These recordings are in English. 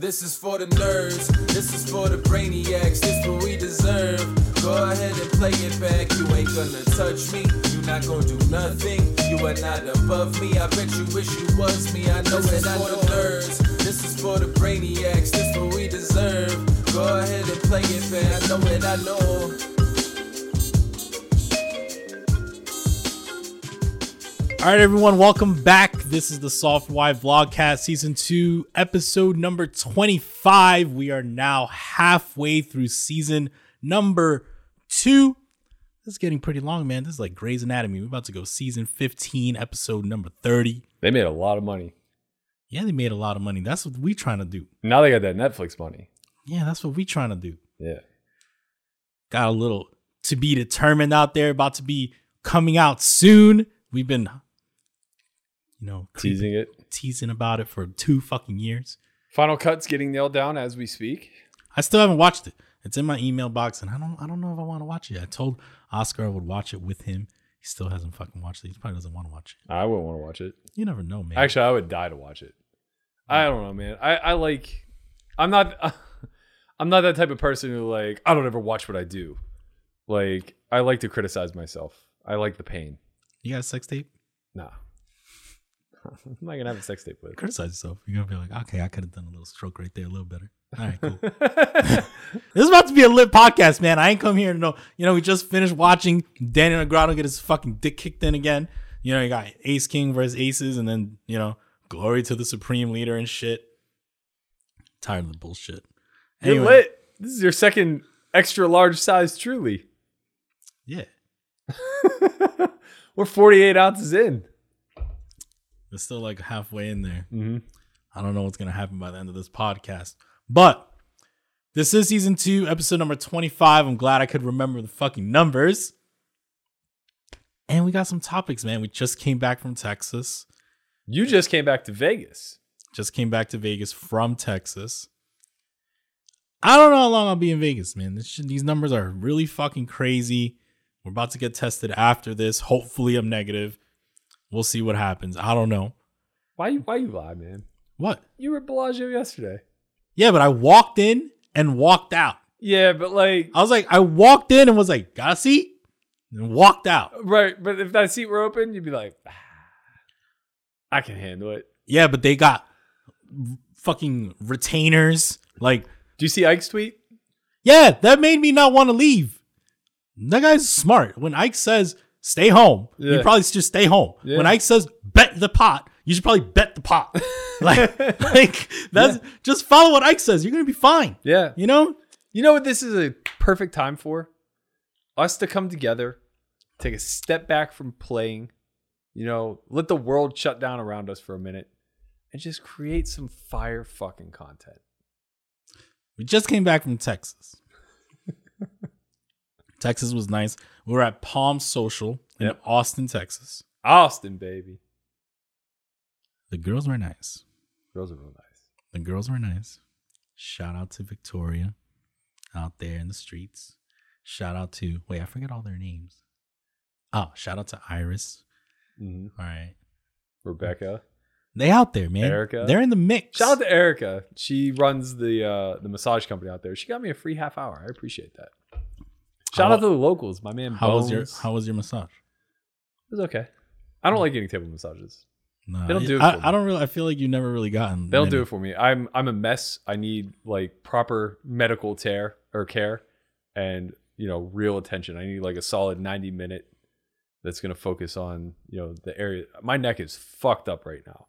This is for the nerds, this is for the brainiacs, this what we deserve. Go ahead and play it back, you ain't gonna touch me, you not gonna do nothing, you are not above me. I bet you wish you was me, I know this that I know. nerds, this is for the brainiacs, this what we deserve. Go ahead and play it back, I know it, I know. All right, everyone, welcome back. This is the Soft Y Vlogcast Season 2, episode number 25. We are now halfway through season number 2. This is getting pretty long, man. This is like Grey's Anatomy. We're about to go season 15, episode number 30. They made a lot of money. Yeah, they made a lot of money. That's what we trying to do. Now they got that Netflix money. Yeah, that's what we trying to do. Yeah. Got a little to be determined out there, about to be coming out soon. We've been, you know, Teasing it. teasing about it for two fucking years. Final Cut's getting nailed down as we speak. I still haven't watched it. It's in my email box, and I don't I don't know if I want to watch it. I told Oscar I would watch it with him. He still hasn't fucking watched it. He probably doesn't want to watch it. I wouldn't want to watch it. You never know, man. Actually, I would die to watch it. I don't know, man. I, I like. I'm not. I'm not that type of person who like. I don't ever watch what I do. Like I like to criticize myself. I like the pain. you got a sex tape? Nah. I'm not gonna have a sex tape with. Criticize yourself. You're gonna be like, okay, I could have done a little stroke right there, a little better. All right, cool. this is about to be a lit podcast, man. I ain't come here to know. You know, we just finished watching Daniel Negreanu get his fucking dick kicked in again. You know, you got Ace King versus Aces, and then you know, glory to the supreme leader and shit. Tired of the bullshit. You're Anyway, lit. This is your second extra large size, truly. Yeah, We're 48 ounces in. It's still like halfway in there. Mm-hmm. I don't know what's gonna happen by the end of this podcast, but this is season two, episode number twenty-five. I'm glad I could remember the fucking numbers. And we got some topics, man. We just came back from Texas. You just came back to Vegas. Just came back to Vegas from Texas. I don't know how long I'll be in Vegas, man. This shit, these numbers are really fucking crazy. We're about to get tested after this. Hopefully, I'm negative. We'll see what happens. I don't know. Why you why you lie, man? What? You were at Bellagio yesterday. Yeah, but I walked in and walked out. Yeah, but like I was like, I walked in and was like, got a seat? And walked out. right, but if that seat were open, you'd be like, "Ah, I can handle it. Yeah, but they got fucking retainers. Like, Do you see Ike's tweet? yeah, that made me not want to leave. That guy's smart. When Ike says stay home, you probably should stay home. Yeah. When Ike says bet the pot, you should probably bet the pot. like, like that's just follow what Ike says. You're gonna be fine. Yeah. You know? You know what this is a perfect time for? Us to come together, take a step back from playing, you know, let the world shut down around us for a minute and just create some fire fucking content. We just came back from Texas. Texas was nice. We were at Palm Social in Yep. Austin, Texas. Austin, baby. The girls were nice. Girls are real nice. The girls were nice. Shout out to Victoria out there in the streets. Shout out to wait, I forget all their names. Oh, shout out to Iris. Mm-hmm. All right. Rebecca. They out there, man. Erica. They're in the mix. Shout out to Erica. She runs the uh, the massage company out there. She got me a free half hour. I appreciate that. Shout How- out to the locals. My man. how was your how was your massage? It was okay. I don't like getting table massages. No, They don't do it I, me. I don't really I feel like you never really gotten They don't do it for me. I'm I'm a mess. I need like proper medical care or care, and you know real attention. I need like a solid 90 minute that's gonna focus on you know the area. My neck is fucked up right now.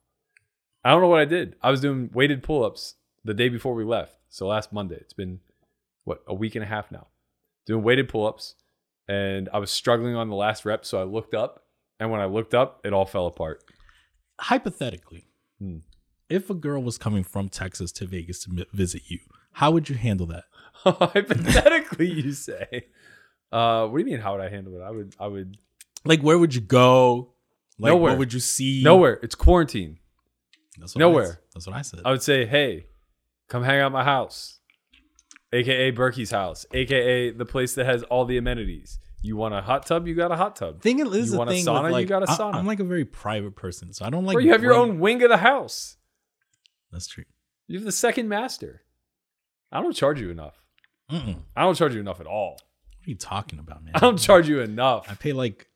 I don't know what I did. I was doing weighted pull ups the day before we left. So last Monday. It's been what a week and a half now. Doing weighted pull ups, and I was struggling on the last rep. So I looked up, and when I looked up, it all fell apart. Hypothetically, Hmm. if a girl was coming from Texas to Vegas to mi- visit you, how would you handle that? Hypothetically, you say. Uh, what do you mean? How would I handle it? I would. I would. Like, where would you go? Like, Nowhere. what would you see? Nowhere. It's quarantine. That's what Nowhere. s- that's what I said. I would say, hey, come hang out at my house, aka Berkey's house, aka the place that has all the amenities. You want a hot tub? You got a hot tub. thing is You want a thing sauna? with, You got a I- sauna. I'm like a very private person, so I don't like. or you have your bring- own wing of the house. That's true. You have the second master. I don't charge you enough. Mm-mm. I don't charge you enough at all. What are you talking about, man? I don't charge you enough. I pay like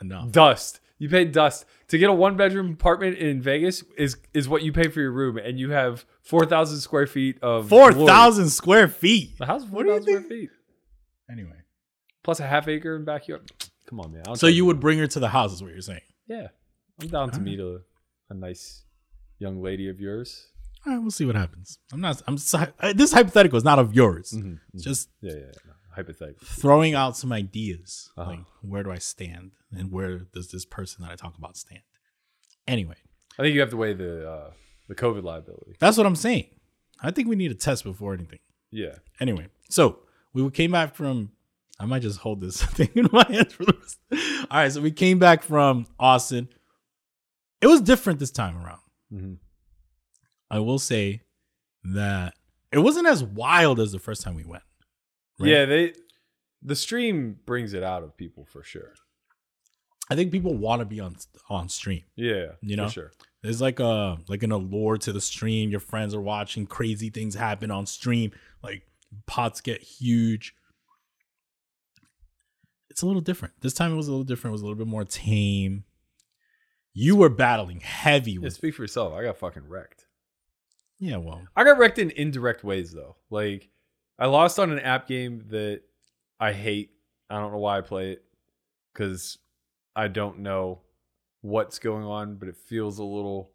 enough. Dust. You pay dust to get a one bedroom apartment in Vegas is is what you pay for your room, and you have four thousand square feet of Four glory. thousand square feet. The house is four What do you thousand square think? feet Anyway, plus a half acre in backyard. Come on, man. I don't so charge you would bring her to the house, is what you're saying? Yeah, I'm down to meet a a nice young lady of yours. All right, we'll see what happens. I'm not. I'm. si- uh, This hypothetical is not of yours. It's just Yeah, yeah. yeah. Hypothetical. throwing out some ideas. Uh-huh. Like, where do I stand, and where does this person that I talk about stand? Anyway, I think you have to weigh the uh, the COVID liability. that's what I'm saying. I think we need a test before anything. Yeah. Anyway, so we came back from. I might just hold this thing in my hands for the rest. All right, so we came back from Austin. It was different this time around. hmm I will say that it wasn't as wild as the first time we went. Right? Yeah, they the stream brings it out of people for sure. I think people want to be on on stream. Yeah, You for know? sure. There's like a like an allure to the stream. Your friends are watching crazy things happen on stream. Like pots get huge. It's a little different. This time it was a little different. It was a little bit more tame. You were battling heavy Yeah, speak for yourself. I got fucking wrecked. yeah. Well, I got wrecked in indirect ways though. Like I lost on an app game that I hate. I don't know why I play it because I don't know what's going on, but it feels a little.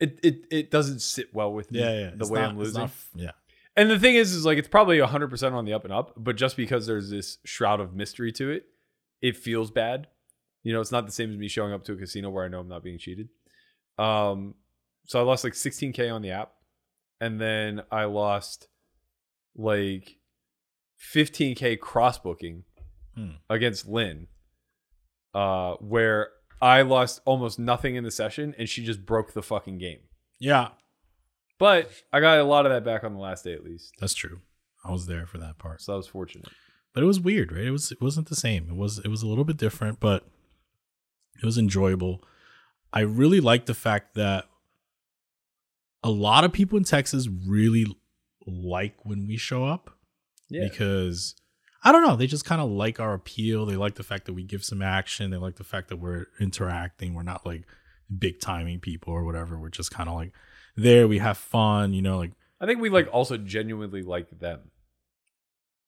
It it it doesn't sit well with me. yeah, yeah. The It's way not- I'm losing. not- yeah, And the thing is, is like it's probably 100% on the up and up, but just because there's this shroud of mystery to it, it feels bad. You know, it's not the same as me showing up to a casino where I know I'm not being cheated. Um, so I lost like 16k on the app, and then I lost like 15k cross booking Hmm. against Lynn, uh, where I lost almost nothing in the session, and she just broke the fucking game. yeah. But I got a lot of that back on the last day at least, That's true. I was there for that part. so I was fortunate. but it was weird, right? It was it wasn't the same. It was it was a little bit different, but it was enjoyable. I really like the fact that a lot of people in Texas really like when we show up Yeah. because I don't know, they just kind of like our appeal. They like the fact that we give some action. They like the fact that we're interacting. We're not like big timing people or whatever. We're just kind of like there. We have fun, you know, like I think we like also genuinely like them.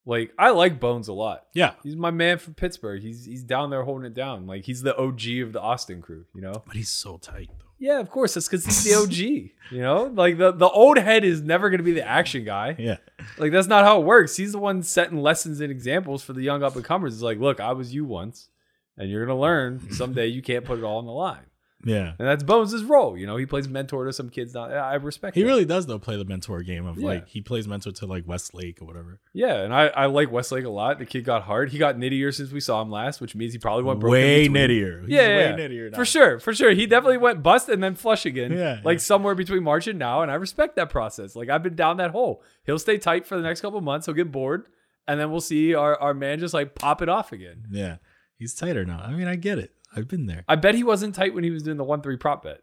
Like I like Bones a lot. yeah. He's my man from Pittsburgh. He's he's down there holding it down. Like he's the OG of the Austin crew, you know? But he's so tight though. Yeah, of course. That's because he's the OG. You know? Like the, the old head is never gonna be the action guy. Yeah. Like that's not how it works. He's the one setting lessons and examples for the young up and comers. It's like, look, I was you once, and you're gonna learn someday you can't put it all on the line. Yeah. And that's Bones' role. You know, he plays mentor to some kids now. I respect He that. really does though play the mentor game of Yeah. like he plays mentor to like Westlake or whatever. Yeah, and I, I like Westlake a lot. The kid got hard. He got nittier since we saw him last, which means he probably went broke. in way between. nittier. He's Yeah, way yeah, nittier now. for sure, for sure. He definitely went bust and then flush again. Yeah, like yeah. somewhere between March and now, and I respect that process. Like I've been down that hole. He'll stay tight for the next couple months. He'll get bored, and then we'll see our our man just like pop it off again. Yeah, he's tighter now. I mean, I get it. I've been there. I bet he wasn't tight when he was doing the one three prop bet.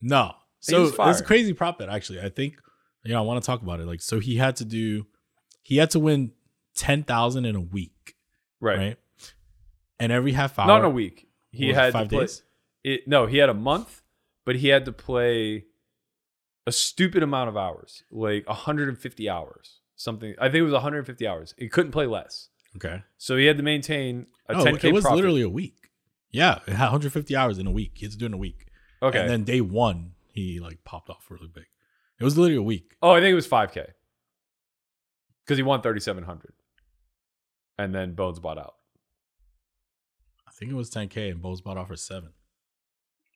No, so it's a crazy prop bet. Actually, I think you know I want to talk about it. Like, so he had to do, he had to win ten thousand in a week, Right. right? And every half hour, Not in a week. He What had five to play, days. It, no, he had a month, but he had to play a stupid amount of hours, like 150 hours, something. I think it was 150 hours. He couldn't play less, Okay, so he had to maintain a no, 10k. it was profit. literally a week. Yeah, it had 150 hours in a week. He had to do it in a week. okay. and then day one he like popped off really big. It was literally a week. oh, I think it was 5k because he won 3,700, and then Bones bought out. I think it was 10k, and Bones bought off for seven.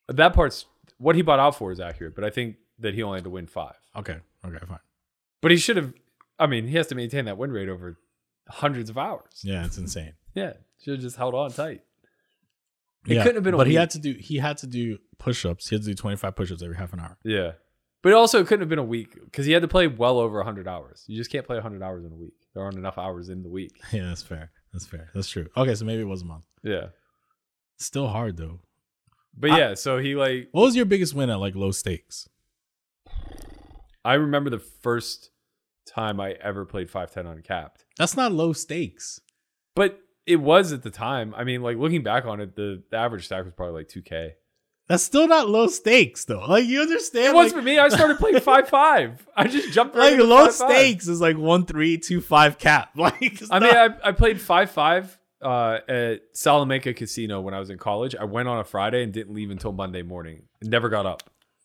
That part's what he bought out for is accurate, but I think that he only had to win five. Okay, okay, fine. But he should have. I mean, he has to maintain that win rate over hundreds of hours. Yeah, it's insane. Yeah, should have just held on tight. It yeah, couldn't have been a but he week. had to do he had to do push-ups. He had to do 25 push-ups every half an hour. Yeah. But also, it couldn't have been a week because he had to play well over 100 hours. You just can't play 100 hours in a week. There aren't enough hours in the week. Yeah, that's fair. That's fair. That's true. Okay, so maybe it was a month. Yeah. Still hard though. But I- yeah, so he like, What was your biggest win at like low stakes? I remember the first time I ever played 510 uncapped. That's not low stakes. But it was at the time. I mean, like looking back on it, the, the average stack was probably like 2K. That's still not low stakes though. Like you understand? It was like, for me. I started playing 5 5. I just jumped right like low 5-5. stakes is like one three two five cap. Like I mean, I, I played 5 5 uh, at Salamanca Casino when I was in college. I went on a Friday and didn't leave until Monday morning. Never got up.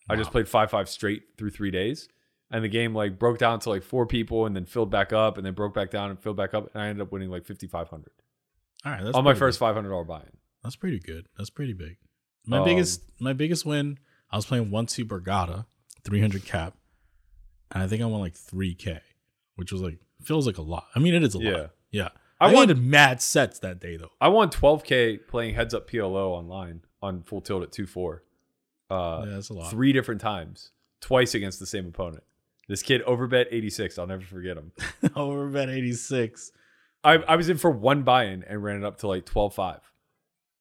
I just played 5 5 straight through three days. And the game like broke down to like four people and then filled back up and then broke back down and filled back up. And I ended up winning like 5,500 all right. That's on my first $500 buy in. That's pretty good. That's pretty big. My Um, biggest my biggest win. I was playing one two Borgata, three hundred cap, and I think I won like three k, which was like feels like a lot. I mean, it is a Yeah. lot. Yeah. I I, won- wanted mad sets that day though. I won 12K playing heads up PLO online on full tilt at 2 4. Uh, yeah, that's a lot. three different times, twice against the same opponent. This kid overbet 86. I'll never forget him. Over bet eighty six. I, I was in for one buy in and ran it up to like 12 5.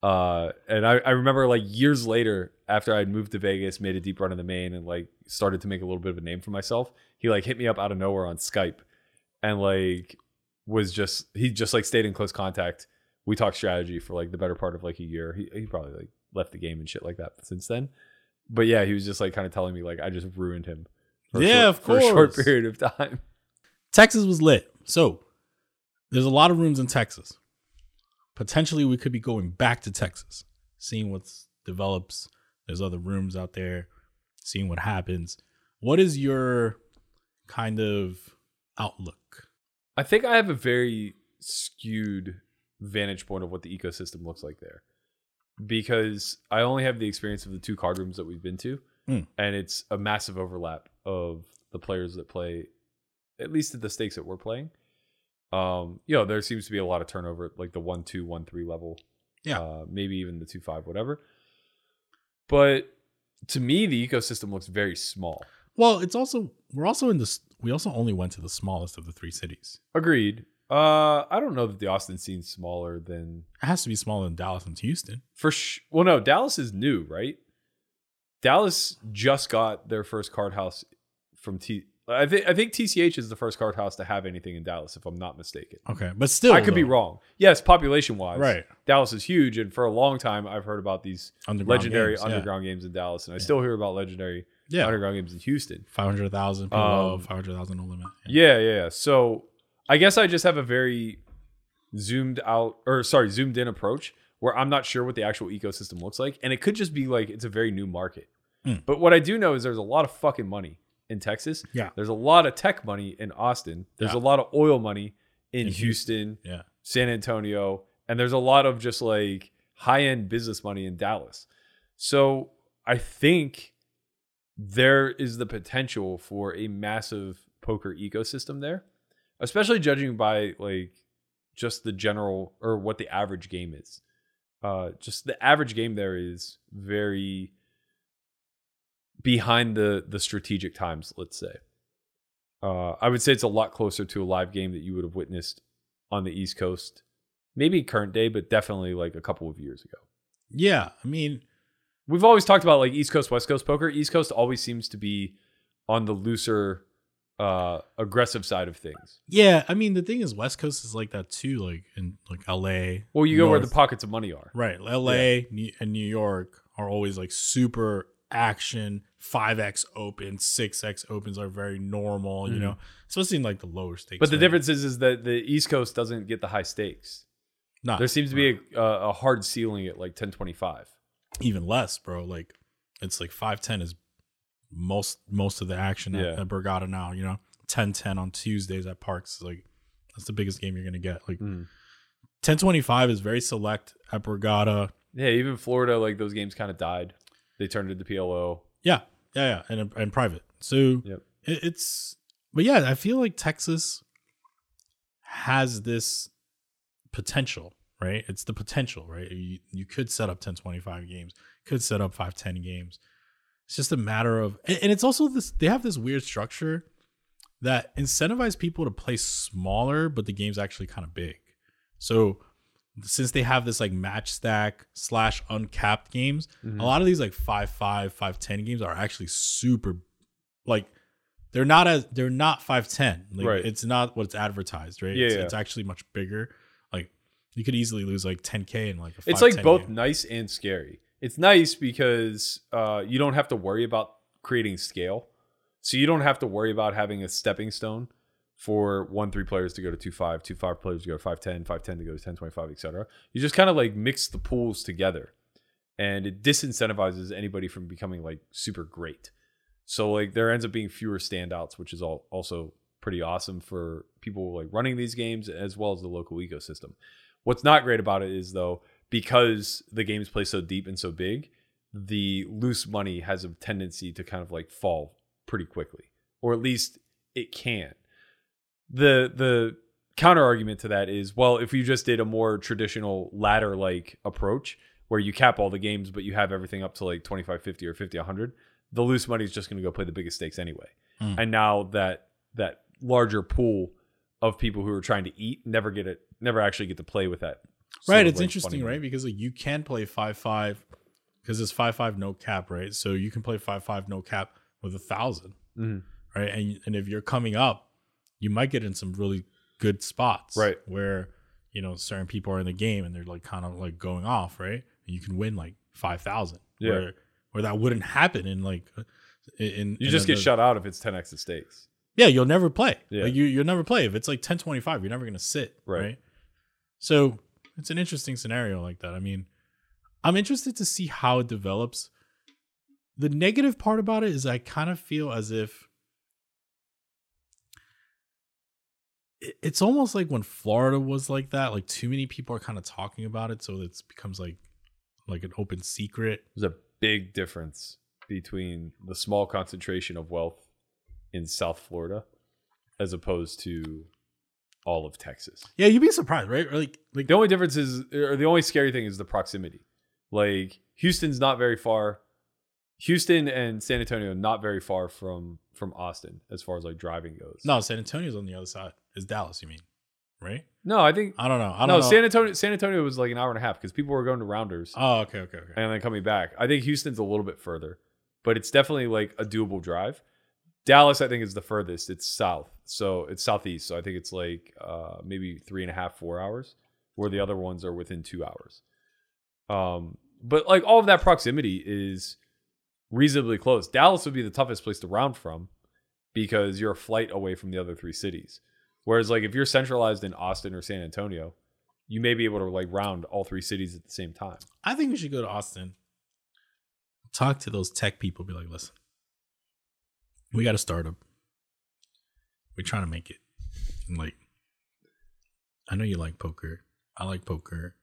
Uh, and I, I remember like years later, after I'd moved to Vegas, made a deep run in the main, and like started to make a little bit of a name for myself, he like hit me up out of nowhere on Skype and like was just, he just like stayed in close contact. We talked strategy for like the better part of like a year. He, he probably like left the game and shit like that since then. But yeah, he was just like kind of telling me like I just ruined him. Yeah, short- of For a short period of time. Texas was lit. So there's a lot of rooms in Texas. Potentially, we could be going back to Texas, seeing what develops. There's other rooms out there, seeing what happens. What is your kind of outlook? I think I have a very skewed vantage point of what the ecosystem looks like there because I only have the experience of the two card rooms that we've been to, Mm. and it's a massive overlap of the players that play, at least at the stakes that we're playing. Um, you know, there seems to be a lot of turnover at like the one two one three level, Yeah. uh, maybe even the two five whatever. But to me, the ecosystem looks very small. Well, it's also we're also in this. We also only went to the smallest of the three cities. Agreed. Uh, I don't know that the Austin scene's smaller than It has to be smaller than Dallas and Houston. For sh- well, no, Dallas is new, right? Dallas just got their first card house from T. I think I think TCH is the first card house to have anything in Dallas, if I'm not mistaken. Okay, but still, I could be wrong. Yes, population wise, Right. Dallas is huge, and for a long time, I've heard about these Underground legendary games, yeah. underground games in Dallas, and I still hear about legendary Yeah, underground games in Houston. five hundred thousand Um, five hundred thousand no limit. Yeah, yeah, yeah. So I guess I just have a very zoomed out or sorry, zoomed in approach where I'm not sure what the actual ecosystem looks like. And it could just be like it's a very new market. Mm. But what I do know is there's a lot of fucking money in Texas. Yeah. There's a lot of tech money in Austin. There's Yeah. a lot of oil money in, In Houston, Yeah, San Antonio, and there's a lot of just like high end business money in Dallas. So I think there is the potential for a massive poker ecosystem there, especially judging by like just the general or what the average game is. Uh, just the average game there is very behind the the strategic times. Let's say. Uh, I would say it's a lot closer to a live game that you would have witnessed on the East Coast, maybe current day, but definitely like a couple of years ago. yeah. I mean, We've always talked about like East Coast, West Coast poker. East Coast always seems to be on the looser, uh, aggressive side of things. yeah. I mean, the thing is, West Coast is like that too. Like in like L.A. Well, you go where the pockets of money are. Right. LA New- and New York are always like super action. 5x open, 6x opens are very normal, you Mhm. know, especially in like the lower stakes. But the right? difference is, is that the East Coast doesn't get the high stakes. Nah, There seems to be a, a, hard ceiling at like ten twenty five. even less, bro. Like it's like 510 is most most of the action at, Yeah. at Borgata now, you know. 1010 on Tuesdays at Parx is like that's the biggest game you're going to get. Like Mm. 1025 is very select at Borgata. Yeah, even Florida, like those games kind of died. They turned into PLO. Yeah, yeah, yeah, and and private. So Yep. it, it's, but yeah, I feel like Texas has this potential, right? It's the potential, right? You you could set up ten twenty five games, could set up five ten games. It's just a matter of, and, and it's also this. They have this weird structure that incentivize people to play smaller, but the game's actually kind of big. So since they have this like match stack slash uncapped games, Mhm. a lot of these like five five five ten games are actually super like they're not as they're not five ten. Like, Right. It's not what's advertised, right? Yeah, it's, yeah. it's actually much bigger. Like you could easily lose like ten k in like a It's like 5'10" both game. nice and scary. It's nice because uh, you don't have to worry about creating scale. So you don't have to worry about having a stepping stone for one three players to go to two five, two five players to go to five ten, five ten to go to ten twenty five, etc. You just kind of like mix the pools together, and it disincentivizes anybody from becoming like super great. So like there ends up being fewer standouts, which is all also pretty awesome for people like running these games as well as the local ecosystem. What's not great about it is though because the games play so deep and so big, the loose money has a tendency to kind of like fall pretty quickly, or at least it can. The the counter argument to that is well, if you just did a more traditional ladder like approach where you cap all the games but you have everything up to like 25 50 or 50 100 the loose money is just going to go play the biggest stakes anyway. Hmm. and now that that larger pool of people who are trying to eat never get it never actually get to play with that right it's like, interesting right? because like you can play 5-5 because it's 5-5 no cap right? So you can play 5-5 no cap with a thousand Mhm. right? And, and if you're coming up you might get in some really good spots Right. where you know certain people are in the game and they're like kind of like going off right and you can win like 5000 Yeah. where where that wouldn't happen in like uh, in you in just a- get shut out if it's 10x the stakes yeah, you'll never play. Yeah. Like you you'll never play. If it's like 1025, you're never gonna sit. Right. Right. So it's an interesting scenario like that. I mean, I'm interested to see how it develops. The negative part about it is I kind of feel as if it's almost like when Florida was like that, like too many people are kind of talking about it, so it becomes like like an open secret. there's a big difference between the small concentration of wealth in south florida as opposed to all of texas Yeah, you'd be surprised, right? Or like like The only difference is, or the only scary thing is the proximity. Like Houston's not very far. Houston and San Antonio not very far from from Austin as far as like driving goes. no, San Antonio's on the other side. Is Dallas, you mean? Right? no, I think I don't know. I don't no. know. San Antonio San Antonio was like an hour and a half because people were going to Rounders Oh, okay, okay, okay. and then coming back. I think Houston's a little bit further, but it's definitely like a doable drive. Dallas, I think, is the furthest. It's south, so it's southeast. So I think it's like uh, maybe three and a half, four hours, where the other ones are within two hours. Um, but like all of that proximity is reasonably close. Dallas would be the toughest place to round from because you're a flight away from the other three cities. Whereas like if you're centralized in Austin or San Antonio, you may be able to like round all three cities at the same time. I think we should go to Austin. Talk to those tech people. Be like, listen, we got a startup. We're trying to make it. And like, I know you like poker. I like poker.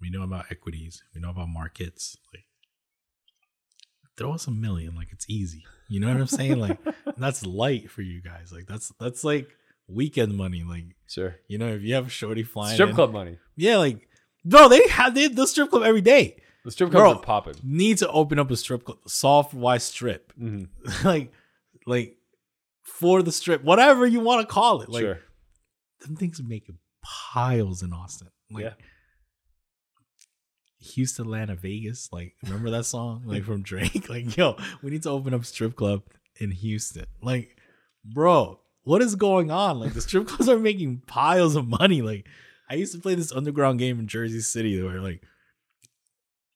We know about equities. We know about markets. Like, throw us a million. Like it's easy. You know what I'm saying? Like that's light for you guys. Like that's that's like weekend money. Like Sure. you know, if you have a shorty flying, Strip in- club money. yeah, like bro, they have they the strip club every day. The strip club Bro. popping. Need to open up a strip club, soft Y strip, Mhm. like, like for the strip, whatever you want to call it. Like sure. them things making piles in Austin. Like Yeah. Houston, Atlanta, Vegas. Like remember that song like from Drake? Like yo, we need to open up strip club in Houston. Like bro, what is going on? Like the strip clubs are making piles of money. Like I used to play this underground game in Jersey City where like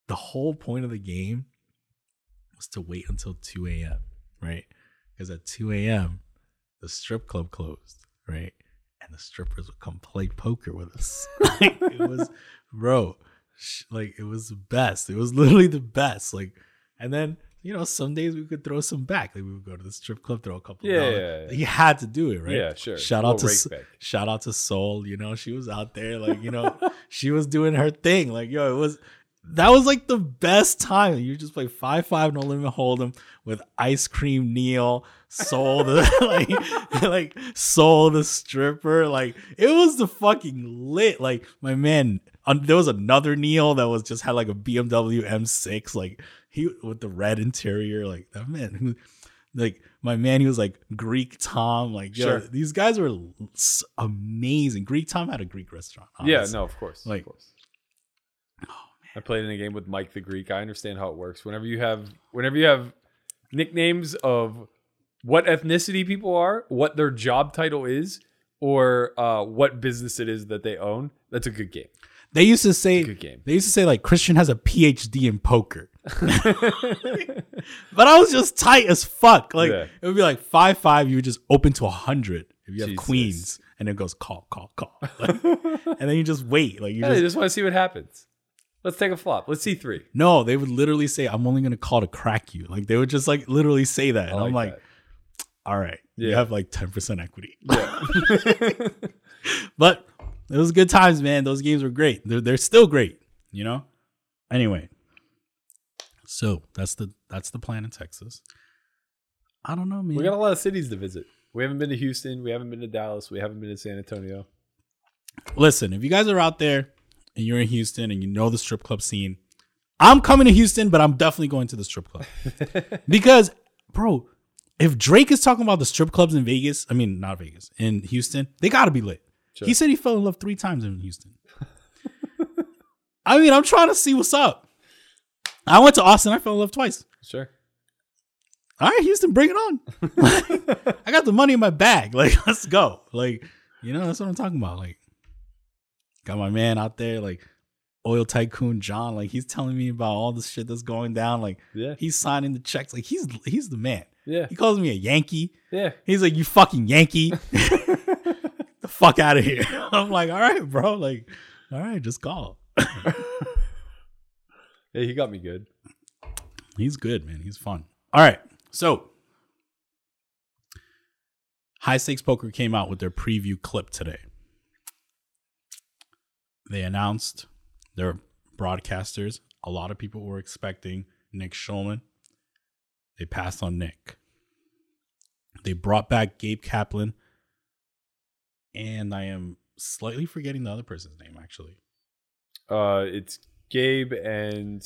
the whole point of the game was to wait until 2 a.m. Right? Because at 2 a.m. the strip club closed, right? And the strippers would come play poker with us. like, it was, bro, like it was the best. It was literally the best. Like, and then you know, some days we could throw some back. Like we would go to the strip club, throw a couple. Yeah, dollars. yeah, yeah. You had to do it, right? Yeah, sure. Shout out to little S- rake back. shout out to Soul. You know, she was out there, like you know, she was doing her thing. Like yo, it was that was like the best time. You just play five five no limit hold'em with ice cream Neil, Soul the like like Soul the stripper. Like it was the fucking lit. Like my man, there was another Neil that was just had like a BMW M6, like he with the red interior. Like that man who like my man he was like greek tom like yo, Sure. these guys were amazing greek tom had a greek restaurant Yeah, no, of course. Like- of course. I played in a game with Mike the Greek. I understand how it works. Whenever you have whenever you have nicknames of what ethnicity people are, what their job title is, or uh, what business it is that they own, that's a good game. They used to say Good game. they used to say like Christian has a PhD in poker. but I was just tight as fuck. Like Yeah. it would be like five five, you would just open to a hundred if you have Jesus. queens. And it goes call, call, call. Like, and then you just wait. Like you Yeah, just just want to see what happens. Let's take a flop. Let's see three. No, they would literally say, I'm only gonna call to crack you. Like they would just like literally say that. And I I'm like, that. all right, you have like 10% equity. yeah. But it was good times, man. Those games were great. They're they're still great, you know? Anyway. So that's the that's the plan in Texas. I don't know, man. we got a lot of cities to visit. We haven't been to Houston. We haven't been to Dallas. We haven't been to San Antonio. Listen, if you guys are out there and you're in Houston and you know the strip club scene, I'm coming to Houston, but I'm definitely going to the strip club. because, bro, if Drake is talking about the strip clubs in Vegas, I mean, not Vegas, in Houston, they got to be lit. Sure. He said he fell in love three times in Houston. I mean, I'm trying to see what's up. I went to Austin, I fell in love twice. Sure. All right, Houston, bring it on. I got the money in my bag. Like, let's go. Like, you know, that's what I'm talking about. Like, got my man out there, like oil tycoon John. Like, he's telling me about all the shit that's going down. Like, Yeah. he's signing the checks. Like, he's he's the man. Yeah. He calls me a Yankee. Yeah. He's like, you fucking Yankee. The fuck out of here. I'm like, all right, bro. Like, all right, just call. Yeah, he got me good. He's good, man. He's fun. All right. So, High Stakes Poker came out with their preview clip today. They announced their broadcasters. A lot of people were expecting Nick Schulman. They passed on Nick. They brought back Gabe Kaplan. And I am slightly forgetting the other person's name, actually. Uh, it's Gabe and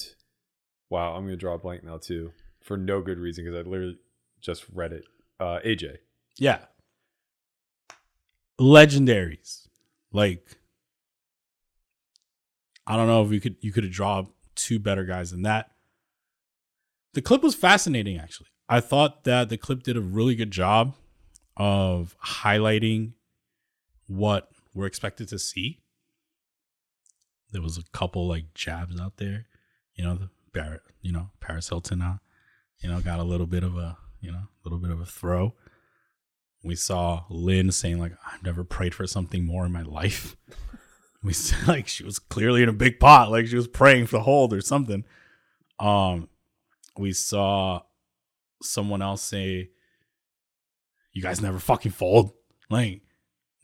wow, I'm gonna draw a blank now too for no good reason because I literally just read it. Uh, AJ. Yeah. Legendaries. Like I don't know if you could you could have drawn two better guys than that. The clip was fascinating actually. I thought that the clip did a really good job of highlighting what we're expected to see. There was a couple like jabs out there. You know, the Barrett, you know, Paris Hilton uh, you know, got a little bit of a, you know, a little bit of a throw. We saw Lynn saying like, "I've never prayed for something more in my life." we saw, like she was clearly in a big pot, like she was praying for the hold or something. Um, we saw someone else say, "You guys never fucking fold." Like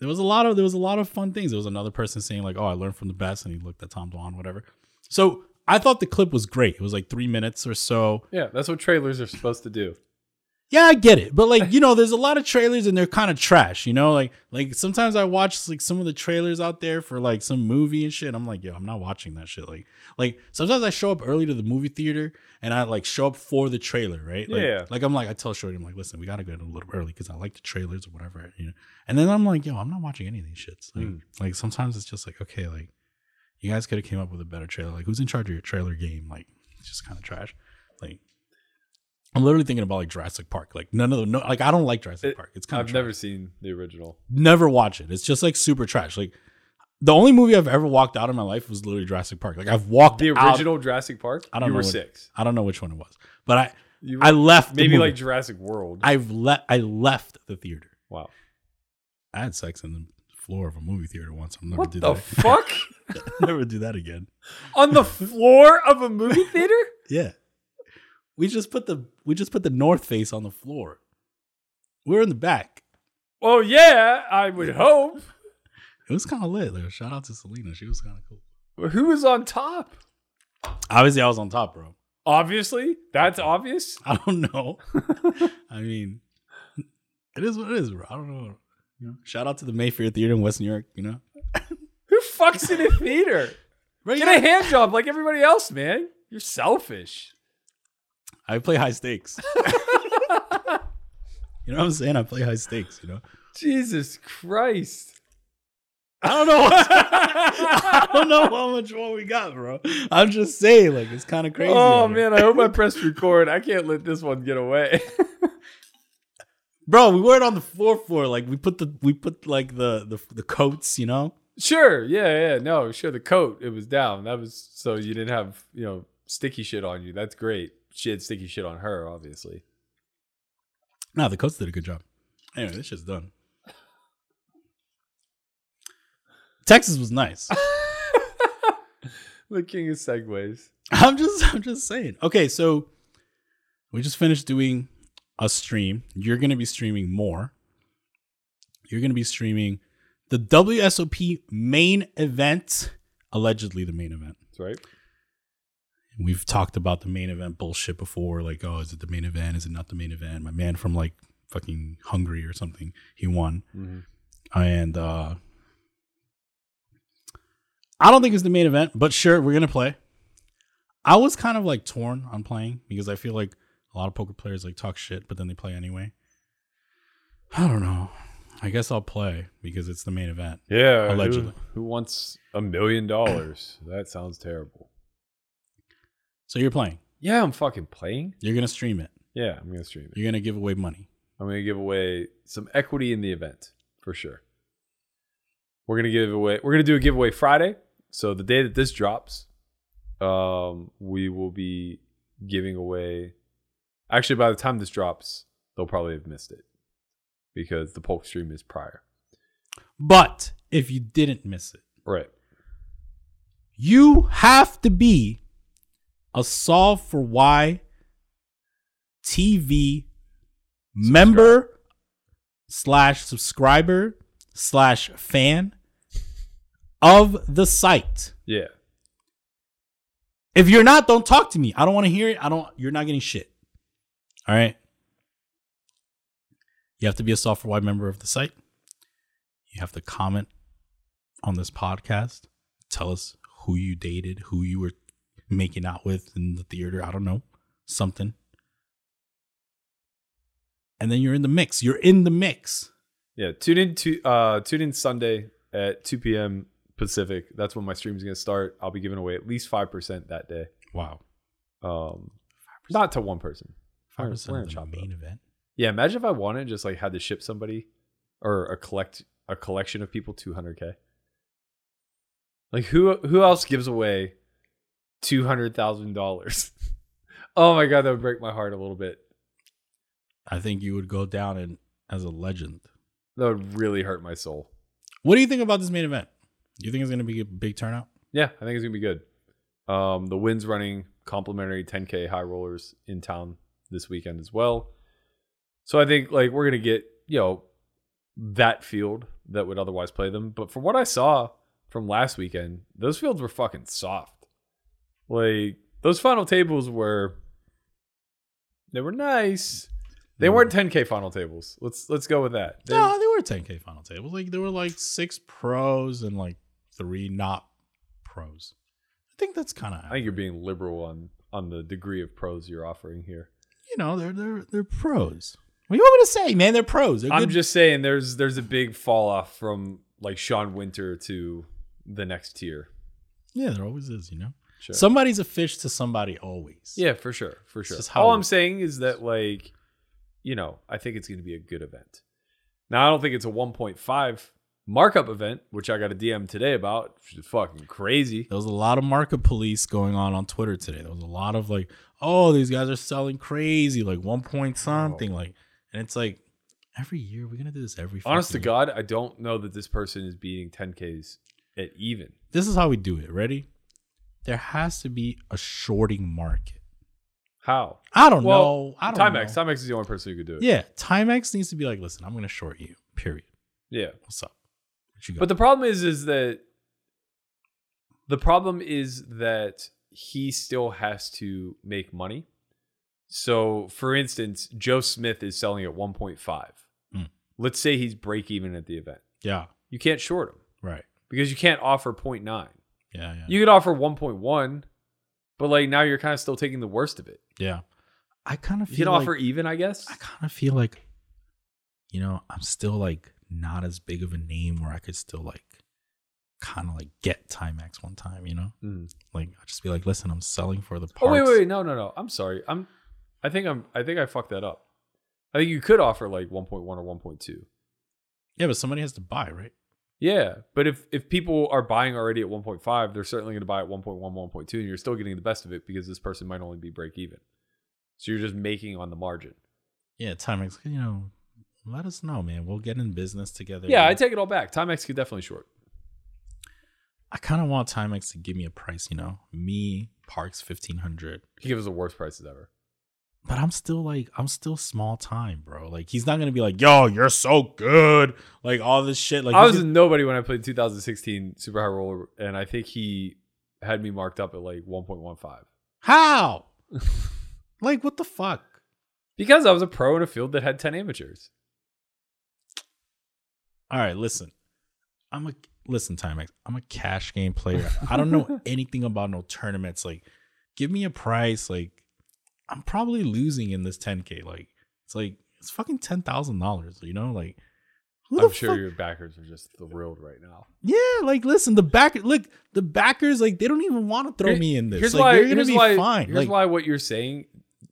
there was a lot of there was a lot of fun things. There was another person saying like, "Oh, I learned from the best," and he looked at Tom Dwan, whatever. So I thought the clip was great. It was like three minutes or so. Yeah, that's what trailers are supposed to do. Yeah, I get it. But like, you know, there's a lot of trailers and they're kind of trash, you know? Like like sometimes I watch like some of the trailers out there for like some movie and shit. I'm like, yo, I'm not watching that shit. Like like sometimes I show up early to the movie theater and I like show up for the trailer, right? Like, Yeah. Like I'm like I tell Shorty, I'm like, listen, we gotta go a little early because I like the trailers or whatever, you know. And then I'm like, yo, I'm not watching any of these shits. Like Mm. like sometimes it's just like, okay, like you guys could have came up with a better trailer. Like who's in charge of your trailer game? Like it's just kind of trash. I'm literally thinking about like Jurassic Park. Like none of the no, like I don't like Jurassic It- Park. It's kind of I've of never seen the original. never watch it. It's just like super trash. Like the only movie I've ever walked out of my life was literally Jurassic Park. Like I've walked The out- original Jurassic Park. I don't you know were what- six. I don't know which one it was, but I I left maybe like Jurassic World. I've left. I left the theater. wow. I had sex in the floor of a movie theater once. I'll never What do the that. fuck? never do that again. On the floor of a movie theater? Yeah. We just put the we just put the north face on the floor. We're in the back. Well, yeah, I would hope. It was kind of lit. Like, shout out to Selena. She was kind of cool. Who was on top? Obviously, I was on top, bro. Obviously, that's obvious. I don't know. I mean, it is what it is, bro. I don't know. You know, shout out to the Mayfair Theater in West New York. You know, Who fucks in a theater? bro, Get a hand job like everybody else, man. You're selfish. I play high stakes. you know what I'm saying? I play high stakes. You know, Jesus Christ. I don't know. I don't know how much more we got, bro. I'm just saying, like, it's kind of crazy. Oh man, I hope I pressed record. I can't let this one get away. Bro, we weren't on the floor floor. Like we put the we put like the the, the coats, you know? Sure, yeah, yeah, no, sure. The coat it was down. That was so you didn't have you know sticky shit on you. That's great. She had sticky shit on her, obviously. No, the coats did a good job. Anyway, this shit's done. Texas was nice. The king of segues. I'm just I'm just saying. Okay, so we just finished doing a stream. You're gonna be streaming more. You're gonna be streaming the WSOP main event, allegedly the main event. That's right. We've talked about the main event bullshit before, like, oh, is it the main event? Is it not the main event? My man from like fucking Hungary or something, he won. And uh I don't think it's the main event, but sure, we're gonna play. I was kind of like torn on playing because I feel like a lot of poker players like talk shit, but then they play anyway. I don't know. I guess I'll play because it's the main event. Yeah, who- Allegedly. Who, wants a million dollars? That sounds terrible. So you're playing. Yeah, I'm fucking playing. You're gonna stream it. Yeah, I'm gonna stream it. You're gonna give away money. I'm gonna give away some equity in the event for sure. We're gonna give away. We're gonna do a giveaway Friday. So the day that this drops, um, we will be giving away. Actually, by the time this drops, they'll probably have missed it because the poke stream is prior. But if you didn't miss it, Right. you have to be a Solve for Why TV member slash subscriber slash fan of the site. Yeah. If you're not, don't talk to me. I don't want to hear it. I don't. You're not getting shit. All right. You have to be a Solve for Why member of the site. You have to comment on this podcast. Tell us who you dated, who you were making out with in the theater. I don't know. Something. And then you're in the mix. You're in the mix. Yeah. Tune in to uh tune in Sunday at 2 p.m. Pacific. That's when my stream is gonna start. I'll be giving away at least five percent that day. Wow. Um, not to one person. Five percent of the main up. event. Yeah, imagine if I wanted just like had to ship somebody or a collect a collection of people 200k. Like who who else gives away two hundred thousand dollars? Oh my god, that would break my heart a little bit. I think you would go down in, as a legend. That would really hurt my soul. What do you think about this main event? Do you think it's going to be a big turnout? Yeah, I think it's gonna be good. Um, the Wynn's running complimentary 10k high rollers in town this weekend as well. So I think like we're gonna get you know that field that would otherwise play them. But from what I saw from last weekend, those fields were fucking soft. Like those final tables were they were nice. They hmm. weren't 10k final tables. Let's let's go with that. They- No, they were 10k final tables. Like there were like six pros and like three not pros. I think that's kind of I think you're being liberal on on the degree of pros you're offering here. you know they're they're they're pros. What do you want me to say, man? They're pros. They're I'm good. just saying there's there's a big fall off from like Sean Winter to the next tier. yeah, there always is. You know, Sure. somebody's a fish to somebody always. yeah, for sure, for sure. All I'm saying is that like, you know, I think it's going to be a good event. Now I don't think it's a 1.5 markup event, which I got a DM today about, which is fucking crazy. There was a lot of market police going on on Twitter today. There was a lot of like, oh, these guys are selling crazy, like one point something, Oh. like, and it's like every year we're gonna do this every. Honest to fucking- God, I don't know that this person is beating 10ks at even. this is how we do it. Ready? There has to be a shorting market. How? I don't Well, know. I don't Timex. know. Timex is the only person who could do it. Yeah, Timex needs to be like, listen, I'm gonna short you. Period. Yeah. What's up? What you got? But the problem is, is that the problem is that he still has to make money. So, for instance, Joe Smith is selling at 1.5. Mm. Let's say he's break even at the event. yeah, You can't short him right. because you can't offer 0.9. Yeah, yeah, You could offer 1.1, but like now you're kind of still taking the worst of it. yeah. I kind of You feel can like, offer even, I guess. I kind of feel like, you know, I'm still like not as big of a name where I could still like kind of like get Timex one time. You know, Mm. like I just be like, listen, I'm selling for the parts. Oh wait, wait, wait, no, no, no. I'm sorry. I'm. I think I'm. I think I fucked that up. I think you could offer like 1.1 or 1.2. Yeah, but somebody has to buy, right? Yeah, but if if people are buying already at 1.5, they're certainly going to buy at 1.1, 1.2, and you're still getting the best of it because this person might only be break even. So you're just making on the margin. Yeah, Timex, you know, let us know, man. We'll get in business together. Yeah, I take it all back. Timex could definitely short. I kind of want Timex to give me a price, you know, me, Parx, 1500 He gives us the worst prices ever. But I'm still like, I'm still small time, bro. Like, he's not gonna be like, yo, you're so good, like all this shit. Like, I was just- nobody when I played 2016 Super High Roller, and I think he had me marked up at like 1.15 how? like, what the fuck? because I was a pro in a field that had 10 amateurs. All right, listen, I'm a listen, Timex. I'm a cash game player. I don't know anything about no tournaments. Like, give me a price. Like, I'm probably losing in this 10k. Like, it's like it's fucking ten thousand dollars. You know, like. I'm sure fuck- your backers are just thrilled right now. Yeah, like listen, the back look, the backers like they don't even want to throw Here- me in this. Here's like why. you're gonna be why, fine. Here's like why what you're saying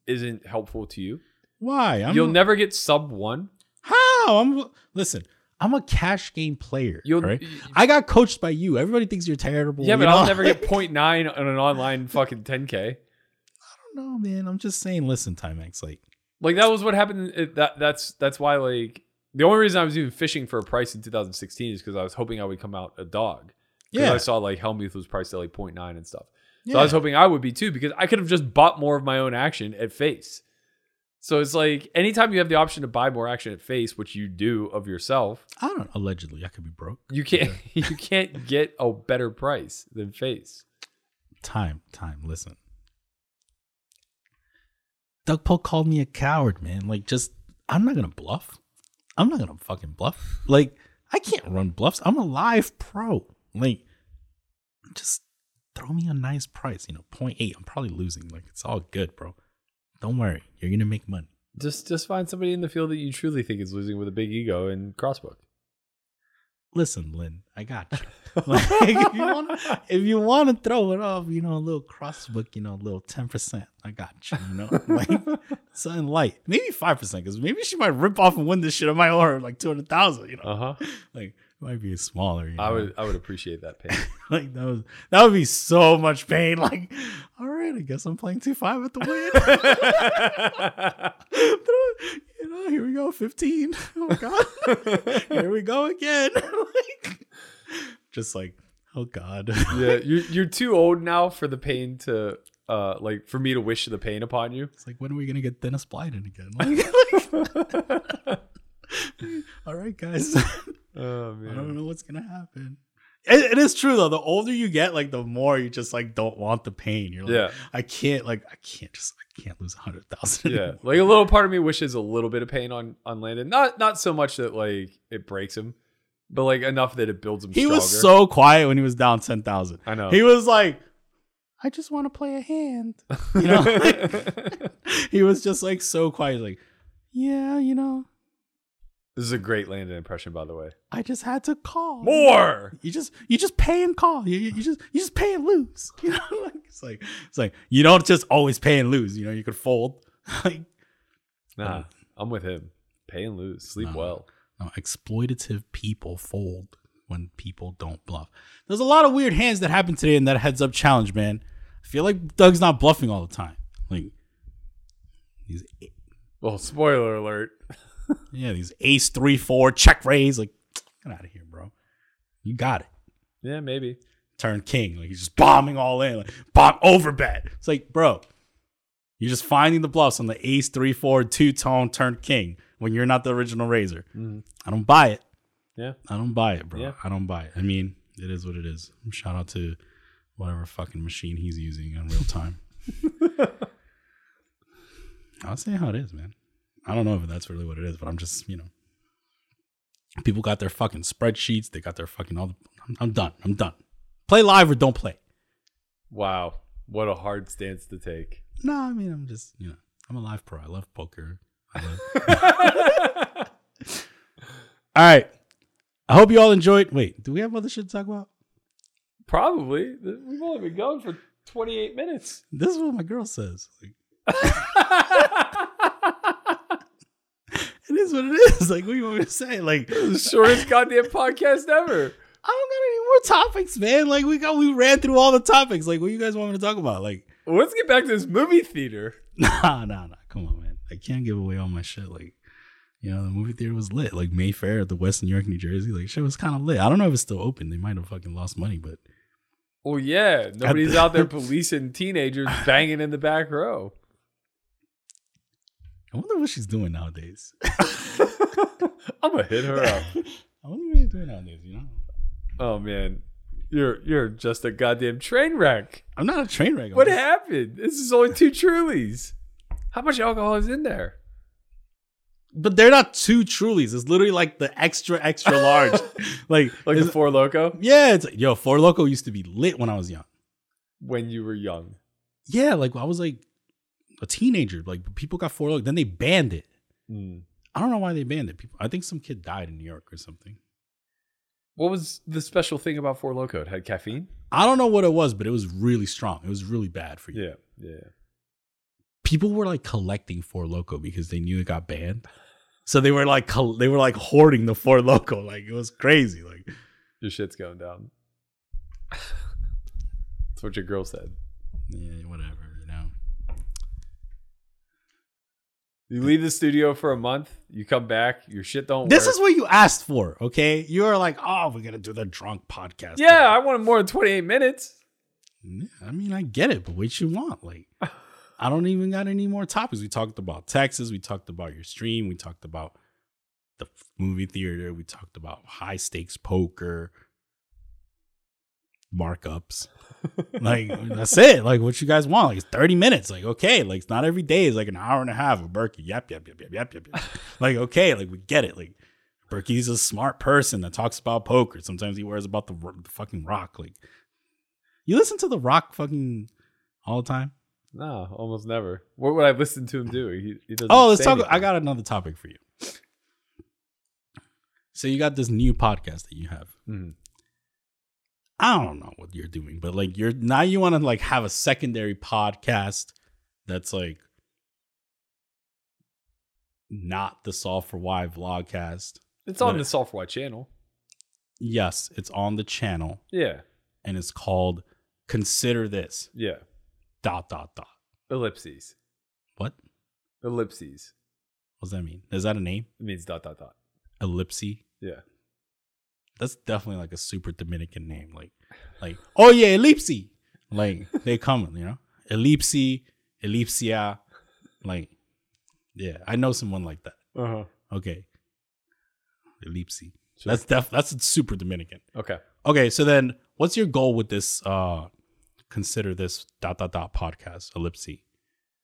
isn't helpful to you. why? I'm You'll never get sub one. how I'm listen. I'm a cash game player. You'll right? I got coached by you. Everybody thinks you're terrible. yeah, you but know? I'll never get 0.9 on an online fucking 10k. No, man. I'm just saying. Listen, Timex. Like, Like that was what happened. It, that that's that's why like the only reason I was even fishing for a price in 2016 is because I was hoping I would come out a dog. Yeah, I saw like Helmuth was priced at like 0.9 and stuff. So yeah. I was hoping I would be too because I could have just bought more of my own action at face. So it's like anytime you have the option to buy more action at face, which you do of yourself, I don't. Allegedly, I could be broke. you can't you can't get a better price than face. Time, time. Listen. Doug Polk called me a coward, man. Like, just I'm not gonna bluff. I'm not gonna fucking bluff. Like, I can't run bluffs. I'm a live pro. Like, just throw me a nice price. You know, 0.8. I'm probably losing. Like, it's all good, bro. Don't worry. You're gonna make money. Just just find somebody in the field that you truly think is losing with a big ego and crossbook. Listen, Lynn, I got you. Like, if you want, if you want to throw it off, you know, a little crossbook, you know, a little ten percent, I got you. You know, like something light, maybe five percent, because maybe she might rip off and Wynn this shit. I might order like two hundred thousand. You know, Uh huh. like it might be smaller. You know? I would I would appreciate that pain. like that was that would be so much pain. Like, all right, I guess I'm playing two five at the win. You know, here we go, fifteen. Oh god, here we go again. like, just like, oh god. yeah, you're you're too old now for the pain to uh like for me to wish the pain upon you. It's like, when are we gonna get Dennis Blieden again? Like, all right, guys. Oh man. I don't know what's gonna happen. It, it is true though. The older you get, like the more you just like don't want the pain. You're like, Yeah. I can't like I can't just I can't lose a hundred thousand. Yeah, like a little part of me wishes a little bit of pain on on Landon. Not not so much that like it breaks him, but like enough that it builds him. He stronger. was so quiet when he was down ten thousand. I know. He was like, I just want to play a hand. You know, he was just like so quiet. Like, yeah, you know, this is a great Landon impression, by the way. I just had to call. More. You just you just pay and call. You, you just you just pay and lose. You know, like it's like it's like you don't just always pay and lose. You know, you could fold. like Nah, uh, I'm with him. Pay and lose. Sleep No. well. no, exploitative people fold when people don't bluff. There's a lot of weird hands that happened today in that heads up challenge, man. I feel like Doug's not bluffing all the time. Like these Well, spoiler alert. yeah, these ace three four check raise. Like get out of here, bro. You got it. Yeah, maybe. turn king. Like he's just bombing all in, like bomb over bet. It's like, bro, you're just finding the bluffs on the ace three four two tone turn king when you're not the original raiser. Mhm. I don't buy it. Yeah. I don't buy it, bro. Yeah. I don't buy it. I mean, it is what it is. Shout out to whatever fucking machine he's using in real time. I'll say how it is, man. I don't know if that's really what it is, but I'm just, you know, people got their fucking spreadsheets. They got their fucking all. The, I'm, I'm done. I'm done. Play live or don't play. Wow, what a hard stance to take. No, I mean, I'm just, you know, I'm a live pro. I love poker. I love- all right. I hope you all enjoyed. Wait, do we have other shit to talk about? Probably. We've only been going for 28 minutes. This is what my girl says. Like, It is what it is. Like, what do you want me to say? Like, The shortest goddamn podcast ever. I don't got any more topics, man. Like, we got we ran through all the topics. Like, what you guys want me to talk about? Like, Let's get back to this movie theater. nah, nah, nah. Come on, man. I can't give away all my shit. Like, you know, the movie theater was lit. Like Mayfair at the West New York, New Jersey. Like, shit was kind of lit. I don't know if it's still open. They might have fucking lost money, but Well, yeah, nobody's out there policing teenagers banging in the back row. I wonder what she's doing nowadays. I'm gonna hit her up. I wonder what she's doing nowadays. You know, Oh man, you're you're just a goddamn train wreck. I'm not a train wreck. I'm What just- happened? This is only two Trulies. How much alcohol is in there? But they're not two Trulies. It's literally like the extra, extra large. like, Like the Four Loco yeah, it's like, yo. Four Loco used to be lit when I was young. when you were young. Yeah, like I was like a teenager. Like people got Four Loco, then they banned it. Mm. I don't know why they banned it. People, I think some kid died in New York or something. What was the special thing about Four Loco? It had caffeine. I don't know what it was, but it was really strong. It was really bad for you. Yeah, yeah. People were like collecting Four Loco because they knew it got banned. So they were like col- they were like hoarding the Four Loco. Like it was crazy. Like Your shit's going down. That's what your girl said. yeah, whatever, you leave the studio for a month, you come back, your shit don't This work. is what you asked for, okay? You are like, oh, we're gonna do the drunk podcast. Yeah, I wanted more than 28 minutes. Yeah, I mean, I get it, but what you want? Like, I don't even got any more topics. We talked about Texas. We talked about your stream. We talked about the movie theater. We talked about high stakes poker, markups. like that's it. Like what you guys want? Like it's thirty minutes. Like okay. Like it's not every day. It's like an hour and a half of Berkey. Yep, yep, yep, yep, yep, yep. yep. like okay. Like we get it. Like Berkey's a smart person that talks about poker. Sometimes he worries about the, the fucking rock. Like you listen to the rock fucking all the time. No, almost never. What would I listen to him do? He, he doesn't Oh, let's talk. anything. I got another topic for you. So you got this new podcast that you have. Mhm. I don't know what you're doing, but like you're now you want to like have a secondary podcast that's like not the Solve for Why vlogcast. It's on the Solve for Why channel. Yes, it's on the channel Yeah, and it's called Consider This yeah. dot dot dot. Ellipses. What? Ellipses. What does that mean? Is that a name? It means dot dot dot. Ellipse? Yeah. That's definitely like a super Dominican name. Like, like, oh yeah, ellipse. Like they come, you know, ellipse, ellipsia. Like, yeah, I know someone like that. Uh huh. Okay, ellipse. That's def. That's super Dominican. Okay. Okay, so then, what's your goal with this? uh Consider this dot dot dot podcast ellipse.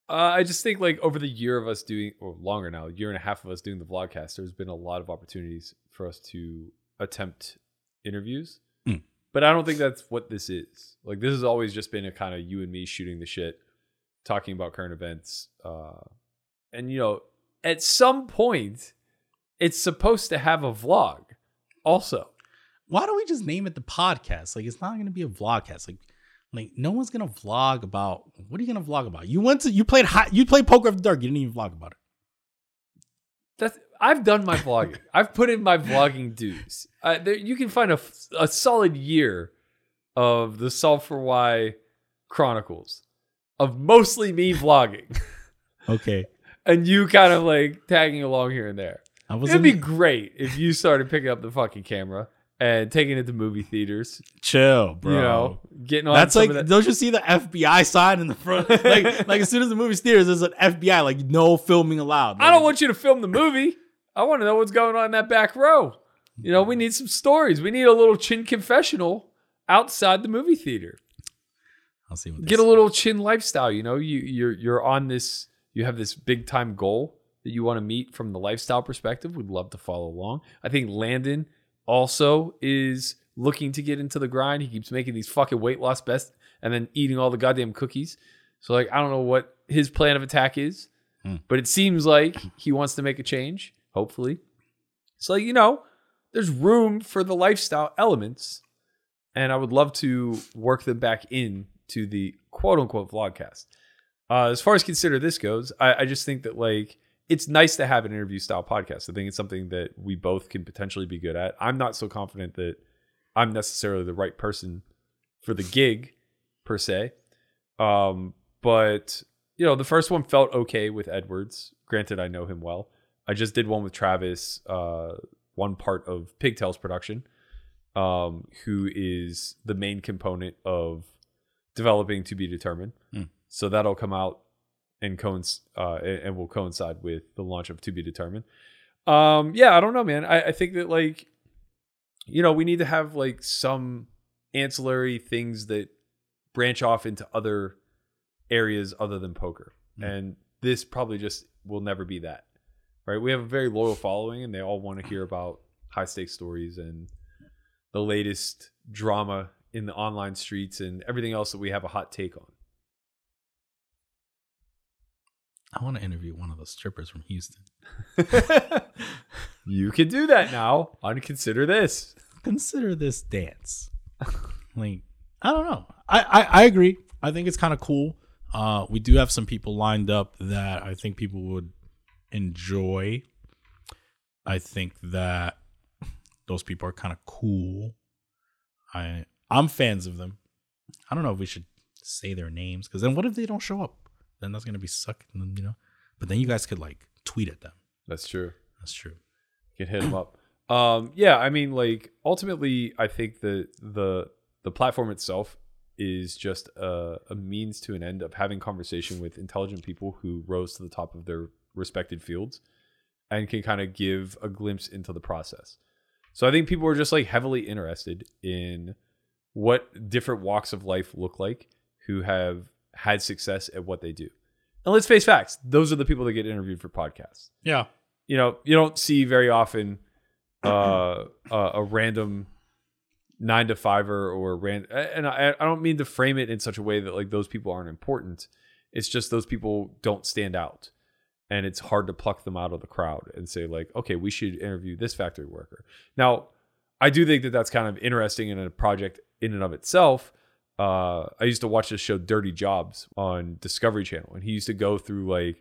Uh, I just think like over the year of us doing, or longer now, year and a half of us doing the vlogcast, there's been a lot of opportunities for us to attempt interviews. Mm. But I don't think that's what this is. Like this has always just been a kind of you and me shooting the shit, talking about current events. Uh, and you know, at some point, it's supposed to have a vlog. Also, Why don't we just name it the podcast? Like, it's not going to be a vlogcast. Like, like no one's gonna vlog about. What are you gonna vlog about? You went to you played hot. You played poker after dark. You didn't even vlog about it. That's I've done my vlogging. I've put in my vlogging dues. Uh, there, you can find a, a solid year of the Solve for Why Chronicles of mostly me vlogging Okay, and you kind of like tagging along here and there. I was It'd be great if you started picking up the fucking camera and taking it to movie theaters. chill, bro. You know, getting on. That's like, that- don't you see the FBI sign in the front? like, like as soon as the movie's theaters, there's an FBI, like no filming allowed. I don't want you to film the movie. I want to know what's going on in that back row. You know, we need some stories. We need a little chin confessional outside the movie theater. I'll see what Get a little chin lifestyle. You know, you you're you're on this. You have this big time goal that you want to meet from the lifestyle perspective. We'd love to follow along. I think Landon also is looking to get into the grind. He keeps making these fucking weight loss best and then eating all the goddamn cookies. So like, I don't know what his plan of attack is, Hmm. but it seems like he wants to make a change. Hopefully, so you know, there's room for the lifestyle elements, and I would love to work them back in to the quote unquote vlogcast. Uh, as far as consider this goes, I, I just think that like it's nice to have an interview style podcast. I think it's something that we both can potentially be good at. I'm not so confident that I'm necessarily the right person for the gig per se. Um, but you know, the first one felt okay with Edwards. Granted, I know him well. I just did one with Travis, uh, one part of Pigtails production, um, who is the main component of developing to be determined. Mm. So that'll come out and coinc- uh, and will coincide with the launch of to be determined. Um, yeah, I don't know, man. I, I think that like, you know, we need to have like some ancillary things that branch off into other areas other than poker. Mm. And this probably just will never be that. Right? We have a very loyal following and they all want to hear about high stakes stories and the latest drama in the online streets and everything else that we have a hot take on. I want to interview one of those strippers from Houston. you can do that now on consider this. Consider this dance. like, I don't know. I, I, I agree. I think it's kind of cool. Uh, we do have some people lined up that I think people would enjoy. I think that those people are kind of cool. I I'm fans of them. I don't know if we should say their names because then what if they don't show up? Then that's gonna be sucking, you know. But then you guys could like tweet at them. That's true. That's true. can hit them up. Um, yeah, I mean, like ultimately, I think that the the platform itself is just a, a means to an end of having conversation with intelligent people who rose to the top of their respected fields and can kind of give a glimpse into the process. So I think people are just like heavily interested in what different walks of life look like who have had success at what they do. And let's face facts, those are the people that get interviewed for podcasts Yeah. you know you don't see very often uh, a, a random nine to fiver or ran and I, I don't mean to frame it in such a way that like those people aren't important it's just those people don't stand out and it's hard to pluck them out of the crowd and say like okay we should interview this factory worker. Now i do think that that's kind of interesting in a project in and of itself. Uh, i used to watch this show dirty jobs on discovery channel and he used to go through like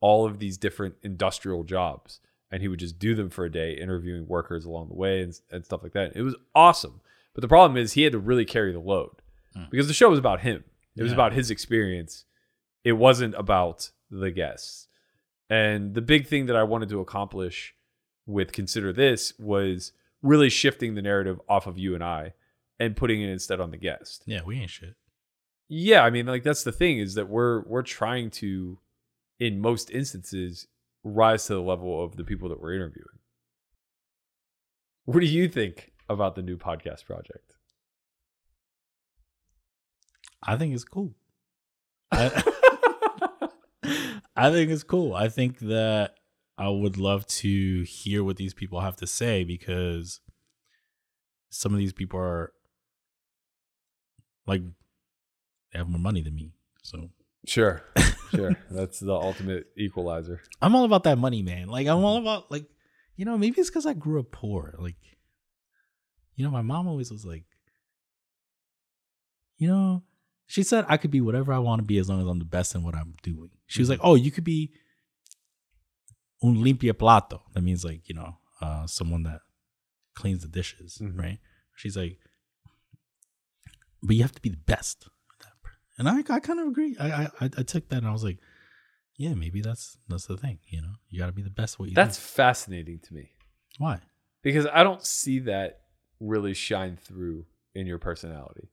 all of these different industrial jobs and he would just do them for a day interviewing workers along the way and, and stuff like that it was awesome. But the problem is he had to really carry the load Hmm. because the show was about him. It was about his experience. It wasn't about the guests and the big thing that i wanted to accomplish with consider this was really shifting the narrative off of you and i and putting it instead on the guest Yeah, we ain't shit. yeah, I mean, like that's the thing is that we're we're trying to, in most instances, rise to the level of the people that we're interviewing. What do you think about the new podcast project? I think it's cool. I, I think it's cool. I think that I would love to hear what these people have to say because some of these people are like they have more money than me. So Sure, sure. That's the ultimate equalizer. I'm all about that money, man. Like I'm all about like you know, maybe it's because I grew up poor. Like you know, my mom always was like, you know, she said I could be whatever I want to be as long as I'm the best in what I'm doing. She was like, oh, you could be un limpia plato. That means like you know, uh, someone that cleans the dishes, Mhm. right? She's like, but you have to be the best. at that part." And I, I kind of agree. I, I, I I took that and I was like, yeah, maybe that's that's the thing. You know, you got to be the best at what you That's do. fascinating to me Why? because I don't see that really shine through in your personality.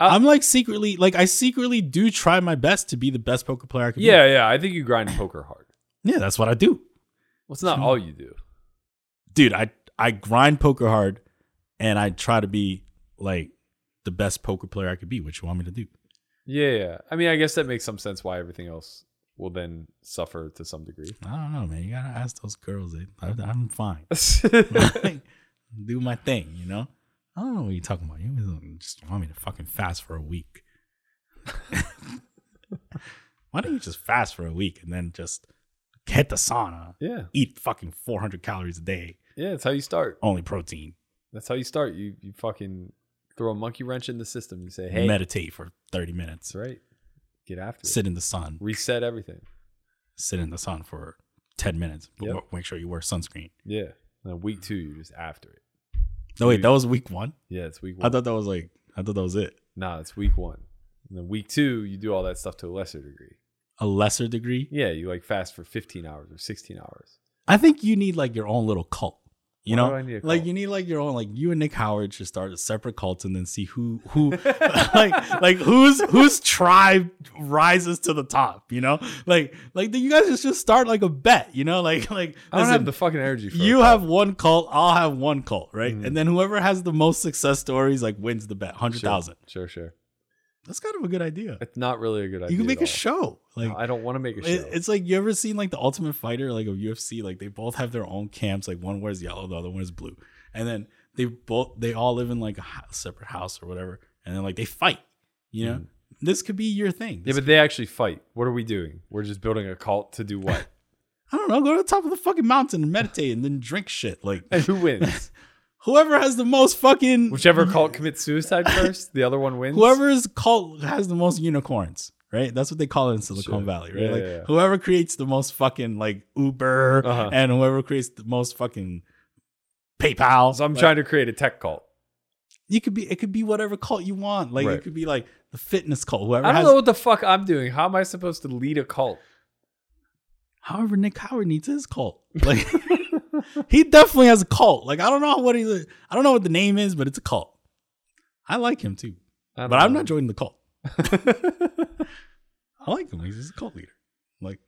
I- I'm like secretly, like I secretly do try my best to be the best poker player I can. Yeah, yeah. I think you grind poker hard. yeah, that's what I do, Well, it's not all you do. dude. I I grind poker hard, and I try to be like the best poker player I could be. What you want me to do? Yeah, yeah. I mean, I guess that makes some sense why everything else will then suffer to some degree. I don't know, man. You gotta ask those girls. I, I'm fine. Do my thing, you know. I don't know what you're talking about. You always just want me to fucking fast for a week. Why don't you just fast for a week and then just hit the sauna, yeah, eat fucking 400 calories a day, yeah. That's how you start. only protein, That's how you start. You you fucking throw a monkey wrench in the system. You say, hey, meditate for 30 minutes, that's right. Get after it. sit in the sun, Reset everything. sit in the sun for ten minutes. But Yep. make sure you wear sunscreen. Yeah. And then week two, you're just after it. No, wait, that was week one. Yeah, it's week one. I thought that was like I thought that was it. nah, it's week one. And then week two, you do all that stuff to a lesser degree. A lesser degree. Yeah, you like fast for 15 hours or 16 hours. I think you need like your own little cult. You Why know, do I need a like you need like your own like you and Nick Howard should start a separate cult and then see who who like like whose whose tribe rises to the top. You know, like like you guys just just start like a bet. You know, like like I don't listen, have the fucking energy for you have one cult, I'll have one cult, right? Mhm. And then whoever has the most success stories like wins the bet, hundred thousand. Sure. Sure, sure. That's kind of a good idea. It's not really a good idea. You can make a all. show. Like No, I don't want to make a show. it- it's like you ever seen like the Ultimate Fighter, like of UFC, like they both have their own camps. Like one wears yellow, the other one is blue, and then they both they all live in like a separate house or whatever, and then like they fight. You know, hmm. this could be your thing. yeah, but they actually fight. What are we doing? We're just building a cult to do what? I don't know. Go to the top of the fucking mountain and meditate, and then drink shit. Like and who wins? whoever has the most fucking Whichever cult commits suicide first, the other one wins. whoever's cult has the most unicorns, right? That's what they call it in Silicon Sure. Valley, right? Yeah, like yeah, yeah. whoever creates the most fucking like Uber Uh-huh. and whoever creates the most fucking PayPal. So I'm like, trying to create a tech cult. You could be. It could be whatever cult you want. Like Right. it could be like the fitness cult. Whoever I don't has. know what the fuck I'm doing. How am I supposed to lead a cult? However, Nick Howard needs his cult. Like he definitely has a cult. Like I don't know what he's. I don't know what the name is, but it's a cult. I like him too, but I'm not joining the cult. I like him. He's a cult leader. Like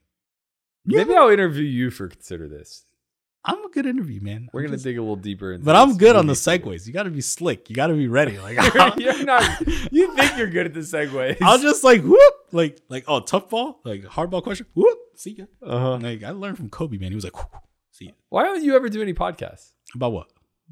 Maybe I'll interview you for consider this. I'm a good interview, man. We're I'm gonna just- dig a little deeper into But I'm good on the segues. You got to be slick. You got to be ready. Like you're, you're not. You think you're good at the segues? I'll just like whoop, like like oh tough ball, like hardball question. Whoop, see ya. Uh-huh. Like I learned from Kobe, man. He was like, whoop, see ya. Why don't you ever do any podcasts? About what?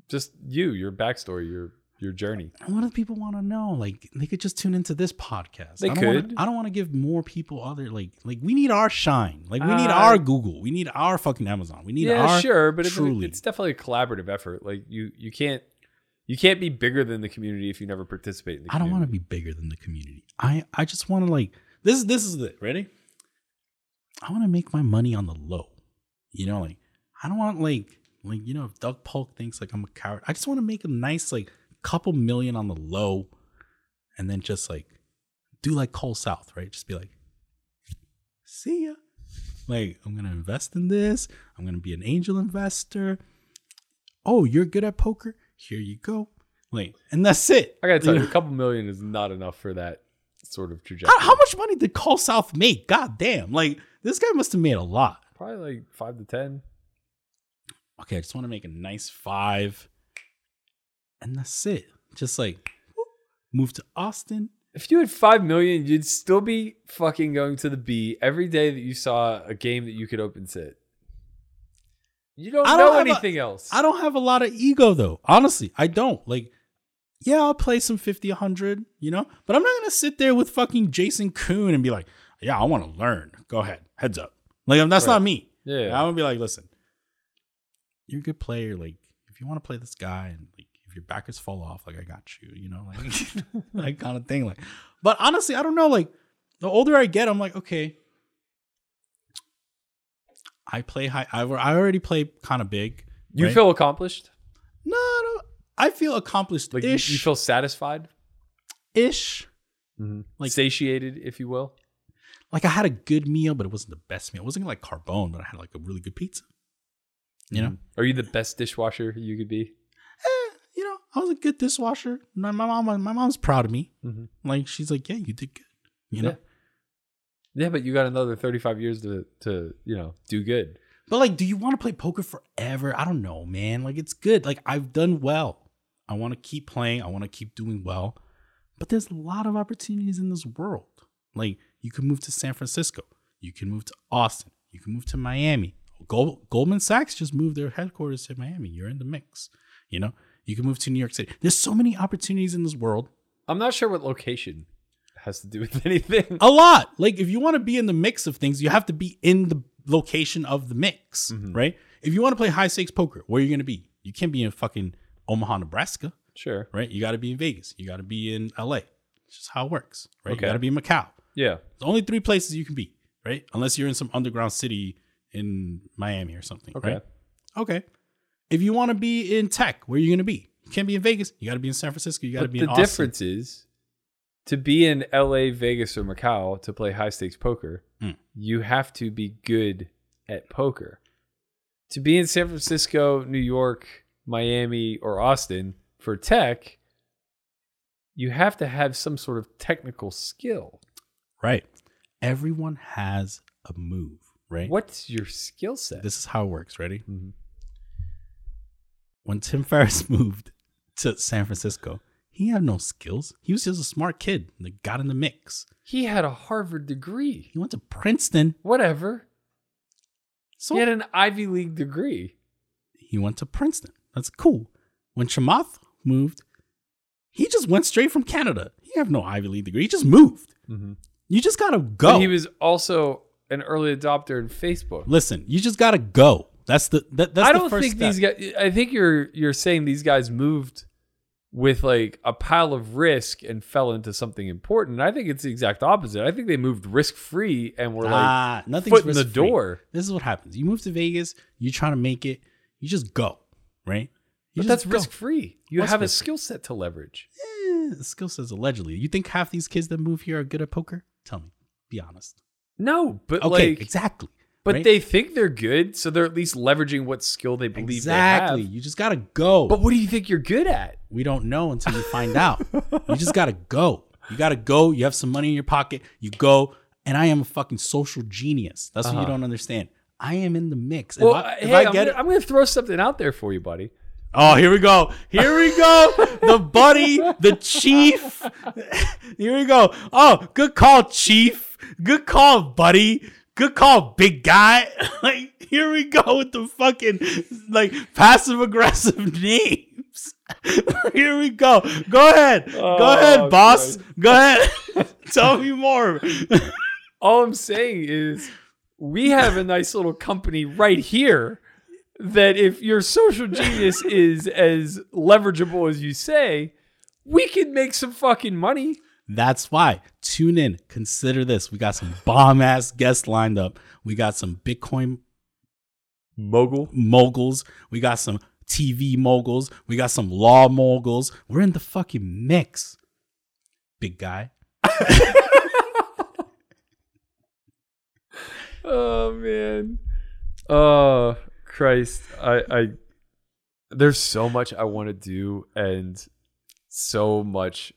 Just you, your backstory, your your journey. And what do people want to know? Like they could just tune into this podcast. They I don't wanna- could. I don't want to give more people other like like we need our shine. Like we need Uh, our Google. We need our fucking Amazon. We need yeah, our sure, but it's, truly. it's definitely a collaborative effort. Like you, you can't, you can't be bigger than the community if you never participate in the. I don't want to be bigger than the community. I I just want to like this. This is it. Ready? I want to make my money on the low. You know, like I don't want like like you know if Doug Polk thinks like I'm a coward. I just want to make a nice like couple million on the low, and then just like do like Cole South, right? Just be like, see ya. Like I'm gonna invest in this. I'm gonna be an angel investor. Oh, you're good at poker. Here you go. Like, and that's it. I gotta tell You you, know? a couple million is not enough for that sort of trajectory. How, how much money did Cole South make? God damn. Like, this guy must have made a lot. Probably like five to ten. Okay, I just want to make a nice five. And that's it. Just like whoop, move to Austin. If you had five million, you'd still be fucking going to the B every day that you saw a game that you could open sit. You don't I know don't have a- anything else. I don't have a lot of ego though. Honestly, I don't. Like, yeah, I'll play some 50, 100, you know? But I'm not going to sit there with fucking Jason Koon and be like, yeah, I want to learn. Go ahead. Heads up. Like, that's Right. not me. Yeah. I'm gonna be like, listen, you're a good player. Like, if you want to play this guy, and like, if your backers fall off, like, I got you. You know, like, like kind of thing. Like, but honestly, I don't know. Like, the older I get, I'm like, okay, I play high. I, I already play kind of big. you right? feel accomplished? no, no. I feel accomplished Like you, you feel satisfied? ish. Like Like- satiated, if you will. Like I had a good meal, but it wasn't the best meal. It wasn't like carbone, but I had like a really good pizza. You know. Are you the best dishwasher you could be? eh, you know, I was a good dishwasher. My, my mom, my mom's proud of me. Mhm. Like she's like, yeah, you did good. You know, Yeah. Yeah, but you got another 35 years to to, you know, do good. but like, do you want to play poker forever? I don't know, man. Like, it's good. Like, I've done well. I want to keep playing. I want to keep doing well. But there's a lot of opportunities in this world. Like, you can move to San Francisco. You can move to Austin. You can move to Miami. Gold, Goldman Sachs just moved their headquarters to Miami. You're in the mix. You know, you can move to New York City. There's so many opportunities in this world. I'm not sure what location has to do with anything. a lot. Like if you want to be in the mix of things, you have to be in the location of the mix, mm-hmm. right? If you want to play high stakes poker, where are you going to be? You can't be in fucking Omaha, Nebraska, Sure. right? You got to be in Vegas. You got to be in LA. It's just how it works, right? Okay. You got to be in Macau. Yeah. There's only three places you can be, right? Unless you're in some underground city in Miami or something. Okay. Right? Okay. If you want to be in tech, where are you going to be? You can't be in Vegas. You got to be in San Francisco. You got to be the in Austin. The difference is to be in LA, Vegas, or Macau to play high stakes poker, Hmm. you have to be good at poker. To be in San Francisco, New York, Miami, or Austin for tech, you have to have some sort of technical skill. Right. Everyone has a move, right? What's your skill set? This is how it works. Ready? Mhm. When Tim Ferriss moved to San Francisco, he had no skills. He was just a smart kid that got in the mix. He had a Harvard degree. He went to Princeton. Whatever. So he had an Ivy League degree. he went to Princeton. That's cool. When Chamath moved, he just went straight from Canada. He have no Ivy League degree. He just moved. You just gotta go. But he was also an early adopter in Facebook. Listen, you just gotta go. That's the that, that's I don't first think step. these guys. I think you're you're saying these guys moved with like a pile of risk and fell into something important. I think it's the exact opposite. I think they moved risk free and were like ah, nothing's foot in the door. This is what happens. You move to Vegas. you're trying to make it. You just go, right? You But that's risk free. You What's have a skill set to leverage. Eh, skill sets allegedly. You think half these kids that move here are good at poker? Tell me. Be honest. No, but Okay, like, exactly. but right? they think they're good, so they're at least leveraging what skill they believe exactly. they have. You just gotta go. But what do you think you're good at? we don't know until you find out. You just gotta go. You gotta go. You have some money in your pocket. You go. And I am a fucking social genius. That's what you Uh-huh. don't understand. I am in the mix. If Well, I, if hey, I I'm, get gonna, it, I'm gonna throw something out there for you, buddy. Oh, here we go. Here we go. the buddy, the chief. Here we go. Oh, good call, chief. Good call, buddy. Good call, big guy. like, here we go with the fucking like passive aggressive names. here we go. Go ahead. go Oh, ahead, boss. Go ahead. Tell me more. All I'm saying is we have a nice little company right here that if your social genius is as leverageable as you say, we can make some fucking money. That's why. Tune in. Consider this. We got some bomb ass guests lined up. We got some Bitcoin Mogul. moguls. We got some TV moguls. We got some law moguls. We're in the fucking mix. Big guy. Oh man. Oh Christ. I I there's so much I want to do and so much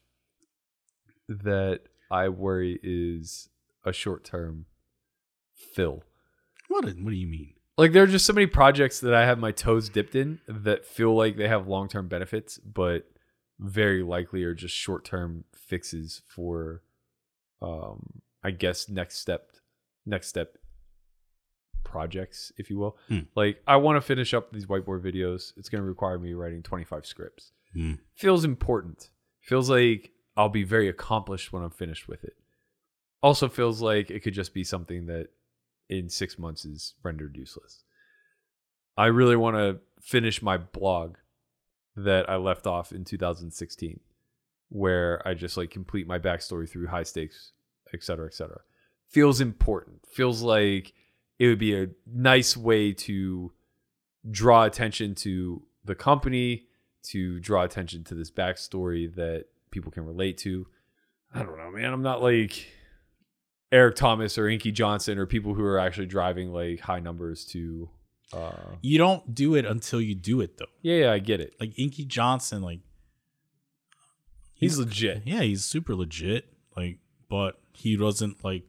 that I worry is a short term fill. What, what do you mean? Like there are just so many projects that I have my toes dipped in that feel like they have long term benefits, but very likely are just short term fixes for um I guess next step next step projects, if you will. Hmm. Like I want to finish up these whiteboard videos. It's gonna require me writing twenty five scripts. Hmm. Feels important. Feels like I'll be very accomplished when I'm finished with it. Also feels like it could just be something that in six months is rendered useless. I really want to finish my blog that I left off in 2016, where I just like complete my backstory through high stakes, et cetera, et cetera. Feels important. Feels like it would be a nice way to draw attention to the company, to draw attention to this backstory that people can relate to. I don't know, man. I'm not like Eric Thomas or Inky Johnson or people who are actually driving like high numbers to. Uh, You don't do it until you do it, though. yeah, yeah, I get it. Like Inky Johnson, like He's legit. yeah, he's super legit. Like, but he wasn't like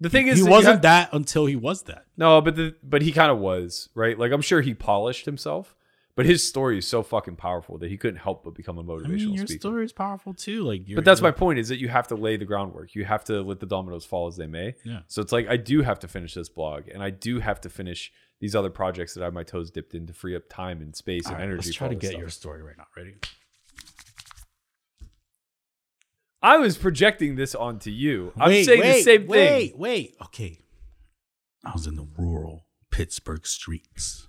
The thing is, he wasn't that until he was that. No, but the but he kind of was right. Like I'm sure he polished himself, but his story is so fucking powerful that he couldn't help but become a motivational I mean, your speaker. story is powerful too. Like, you're, but that's my point: is that you have to lay the groundwork. You have to let the dominoes fall as they may. Yeah. So it's like I do have to finish this blog, and I do have to finish these other projects that I have my toes dipped in to free up time and space All and right, energy. let's try to get stuff. your story right now. Ready? I was projecting this onto you. I'm Wait, saying the same wait, thing. Wait, wait, Okay. I was in the rural Pittsburgh streets.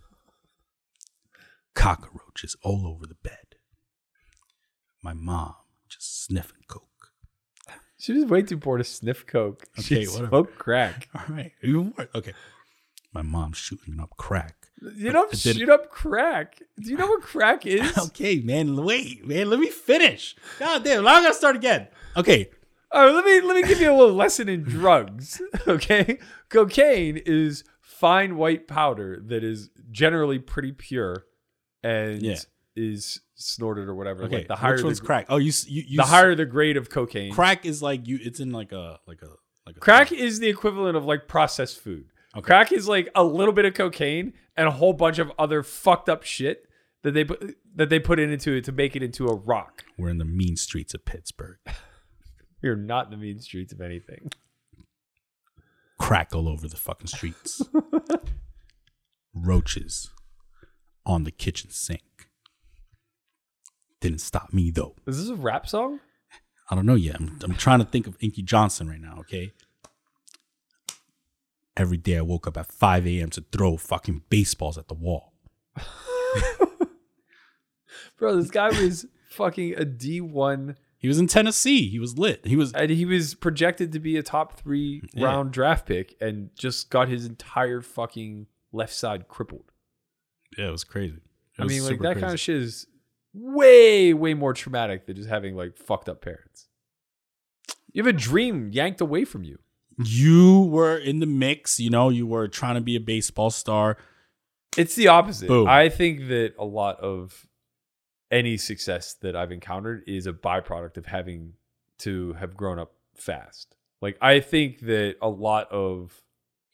Cockroaches all over the bed. My mom just sniffing coke. She was way too poor to sniff coke. Okay, she whatever. smoked crack. All right. Even worse. Okay. My mom's shooting up crack. You don't shoot up crack. Do you know what crack is? Okay, man. Wait, man. Let me finish. God damn. Now I gotta start again. Okay. All right, let me let me give you a little lesson in drugs. Okay, cocaine is fine white powder that is generally pretty pure and Yeah. is snorted or whatever. Okay. Like the higher Which the, crack? Oh, you you, you the s- higher the grade of cocaine. crack is like you. It's in like a like a like a Crack is the equivalent of like processed food. Okay. Crack is like a little bit of cocaine and a whole bunch of other fucked up shit that they put that they put into it to make it into a rock. We're in the mean streets of Pittsburgh. You're not in the mean streets of anything. Crack all over the fucking streets. Roaches on the kitchen sink. Didn't stop me though. Is this a rap song? I don't know yet. I'm, I'm trying to think of Inky Johnson right now, okay? Every day I woke up at 5 a.m. to throw fucking baseballs at the wall. Bro, this guy was fucking a D1 He was in Tennessee. He was lit. He was and he was projected to be a top three Yeah. round draft pick and just got his entire fucking left side crippled. Yeah, it was crazy. It I was mean, like that crazy. kind of shit is way, way more traumatic than just having like fucked up parents. You have a dream yanked away from you. You were in the mix, you know, you were trying to be a baseball star. It's the opposite. Boom. I think that a lot of any success that I've encountered is a byproduct of having to have grown up fast. Like I think that a lot of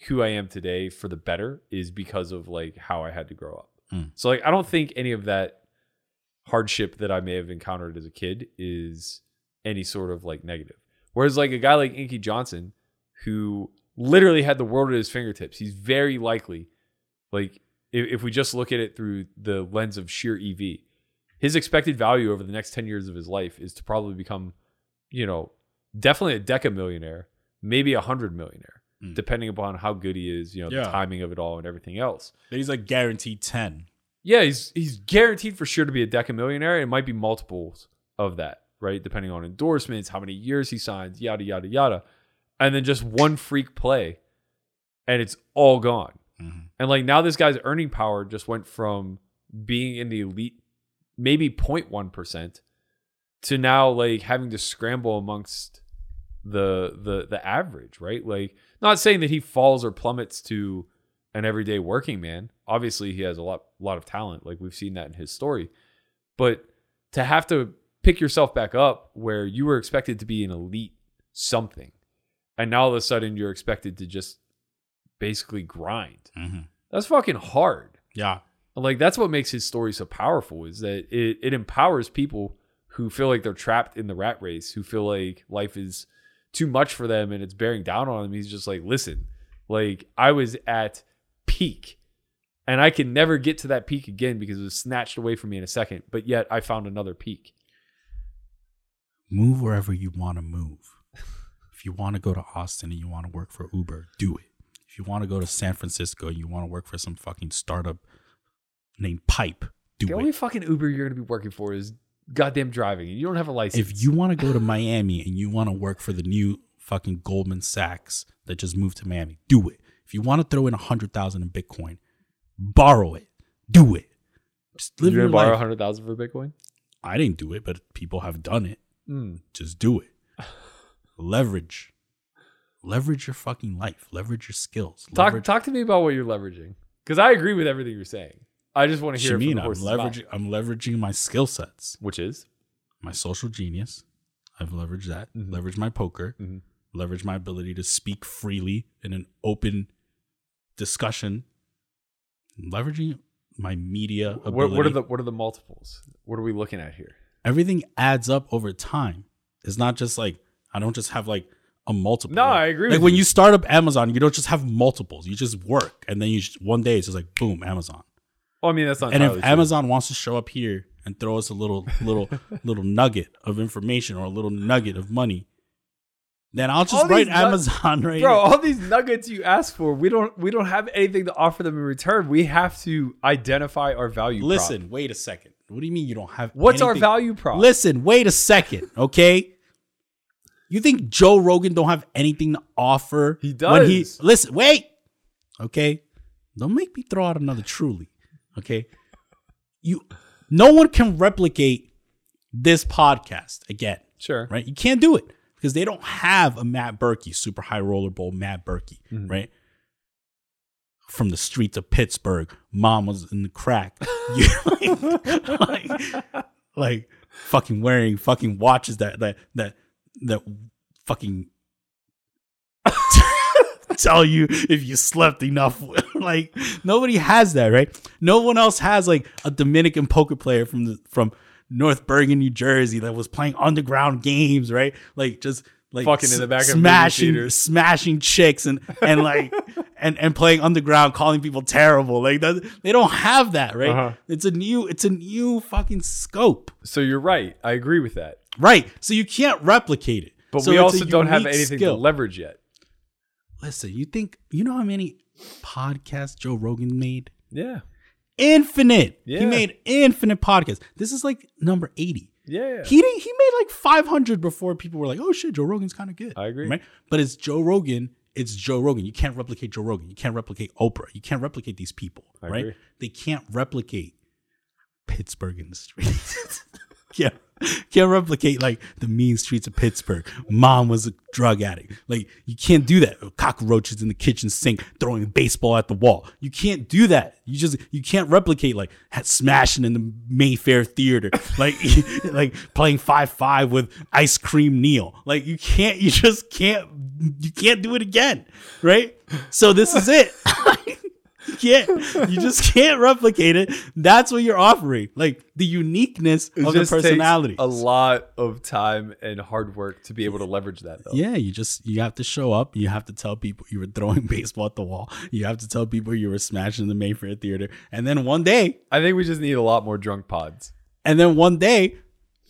who I am today for the better is because of like how I had to grow up. Mm. So like I don't think any of that hardship that I may have encountered as a kid is any sort of like negative. Whereas like a guy like Inky Johnson who literally had the world at his fingertips, he's very likely like if, if we just look at it through the lens of sheer EV, his expected value over the next 10 years of his life is to probably become, you know, definitely a deca millionaire, maybe a hundred millionaire, Mm. depending upon how good he is, you know, Yeah. the timing of it all and everything else. He's like guaranteed 10. Yeah, he's he's guaranteed for sure to be a deca millionaire. It might be multiples of that, right? Depending on endorsements, how many years he signs, yada yada yada. And then just one freak play and it's all gone. Mhm. And like now this guy's earning power just went from being in the elite maybe 0.1% to now like having to scramble amongst the the the average, right? Like not saying that he falls or plummets to an everyday working man. Obviously he has a lot lot of talent, like we've seen that in his story. But to have to pick yourself back up where you were expected to be an elite something and now all of a sudden you're expected to just basically grind. Mhm. That's fucking hard. Yeah. Like that's what makes his story so powerful is that it, it empowers people who feel like they're trapped in the rat race, who feel like life is too much for them and it's bearing down on them. He's just like, listen, like I was at peak and I can never get to that peak again because it was snatched away from me in a second, but yet I found another peak. Move wherever you want to move. If you want to go to Austin and you want to work for Uber, do it. If you want to go to San Francisco and you want to work for some fucking startup named Pipe, do The it. The only fucking Uber you're going to be working for is goddamn driving and you don't have a license. if you want to go to Miami and you want to work for the new fucking Goldman Sachs that just moved to Miami, do it. If you want to throw in a hundred thousand in Bitcoin, borrow it. Do it. Just live you're your borrow a 100,000 for Bitcoin? I didn't do it, but people have done it. Mm. Just do it. Leverage. Leverage your fucking life. Leverage your skills. Talk talk to me about what you're leveraging because I agree with everything you're saying. I just want to hear from Shameen, the I'm mouth. leveraging. I'm leveraging my skill sets. which is My social genius. I've leveraged that. Mhm. Leveraged my poker. Mhm. Leveraged my ability to speak freely in an open discussion. Leveraging my media ability. what, what are the what are the multiples? What are we looking at here? Everything adds up over time. It's not just like I don't just have like a multiple. No, I agree Like when you. you start up Amazon, you don't just have multiples. You just work, and then you just, one day it's just like boom, Amazon. Well, I mean that's not. and if true. Amazon wants to show up here and throw us a little little little nugget of information or a little nugget of money, then I'll just All write these nu- Amazon right bro, all these nuggets you ask for, we don't we don't have anything to offer them in return. We have to identify our value. prop. Listen, wait a second. What do you mean you don't have? what's our value prop? Listen, wait a second, okay? You think Joe Rogan don't have anything to offer? He does. When he does. listen, wait. Okay, don't make me throw out another truly. Okay, you. No one can replicate this podcast again Sure. right? You can't do it because they don't have a Matt Berkey, super high roller bowl Matt Berkey, mm-hmm. right? From the streets of Pittsburgh, mom was in the crack, like, like, like fucking wearing fucking watches that that that that fucking tell you if you slept enough. like nobody has that, right? No one else has like a Dominican poker player from the from North Bergen, New Jersey that was playing underground games, right? Like just like Fucking in the back of smashing theaters. smashing chicks and and like and and playing underground calling people terrible. Like that, they don't have that, right? Uh-huh. It's a new it's a new fucking scope. So you're right. I agree with that. Right. So you can't replicate it. But So we also don't have anything skill. to leverage yet. Listen, you think you know how many podcasts Joe Rogan made? Yeah. Infinite. Yeah. He made infinite podcasts. This is like number 80. Yeah. He didn't, he made like 500 before people were like, "Oh shit, Joe Rogan's kind of good." I agree. Right? But it's Joe Rogan. It's Joe Rogan. You can't replicate Joe Rogan. You can't replicate Oprah. You can't replicate these people, I right? agree. They can't replicate Pittsburgh in the streets. yeah. Can't replicate like the mean streets of Pittsburgh. Mom was a drug addict. Like you can't do that. Cockroaches in the kitchen sink throwing a baseball at the wall. You can't do that. You just you can't replicate like smashing in the Mayfair theater. Like like playing five five with ice cream Neil. Like you can't. You just can't. You can't do it again. Right. So this is it. Can't. You just can't replicate it. That's what you're offering, like the uniqueness It of the personality. a lot of time and hard work to be able to leverage that though. Yeah, you just you have to show up. You have to tell people you were throwing baseball at the wall. You have to tell people you were smashing the Mayfair Theater. And then one day, I think we just need a lot more drunk pods. and then one day,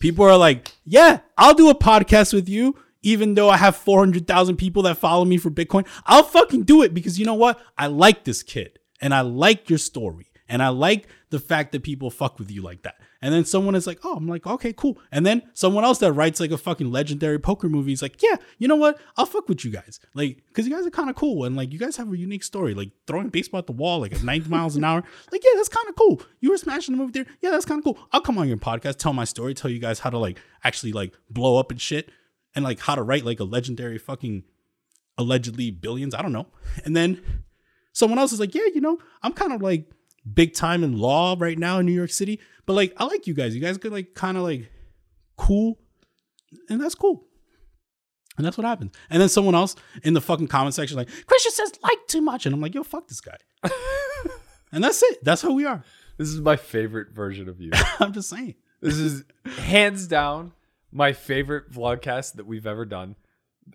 people are like, "Yeah, I'll do a podcast with you." Even though I have 400,000 people that follow me for Bitcoin, I'll fucking do it because you know what? I like this kid and I like your story and I like the fact that people fuck with you like that. And then someone is like, oh, I'm like, okay, cool. And then someone else that writes like a fucking legendary poker movie is like, yeah, you know what? I'll fuck with you guys. Like, cause you guys are kind of cool. And like, you guys have a unique story, like throwing baseball at the wall, like at 90 miles an hour. Like, yeah, that's kind of cool. You were smashing the movie there. Yeah, that's kind of cool. I'll come on your podcast, tell my story, tell you guys how to like actually like blow up and shit and like how to write like a legendary fucking allegedly billions. I don't know. And then someone else is like, yeah, you know, I'm kind of like big time in law right now in New York City, but like I like you guys. You guys could like kind of like cool, and that's cool. And that's what happens. And then someone else in the fucking comment section like, Christian says like too much, and I'm like, yo, fuck this guy. and that's it. That's who we are. This is my favorite version of you. I'm just saying. this is hands down my favorite vlogcast that we've ever done,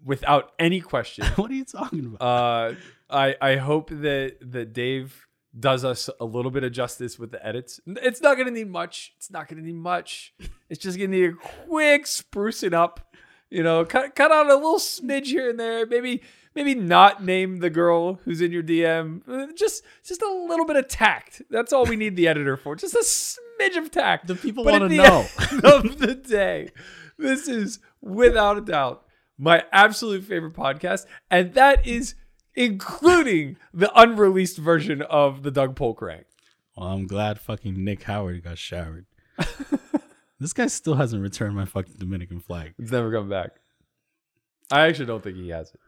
without any question. What are you talking about? Uh, I I hope that that Dave does us a little bit of justice with the edits. It's not gonna need much. It's not gonna need much. It's just gonna need a quick sprucing up. You know, cut cut out a little smidge here and there. Maybe maybe not name the girl who's in your DM. Uh, Just just a little bit of tact. That's all we need the editor for. Just a smidge of tact. The people wanna know. end of the day, this is without a doubt my absolute favorite podcast, and that is including the unreleased version of the Doug Polk rank. well, I'm glad fucking Nick Howard got showered. this guy still hasn't returned my fucking Dominican flag. It's never come back. I actually don't think he has it.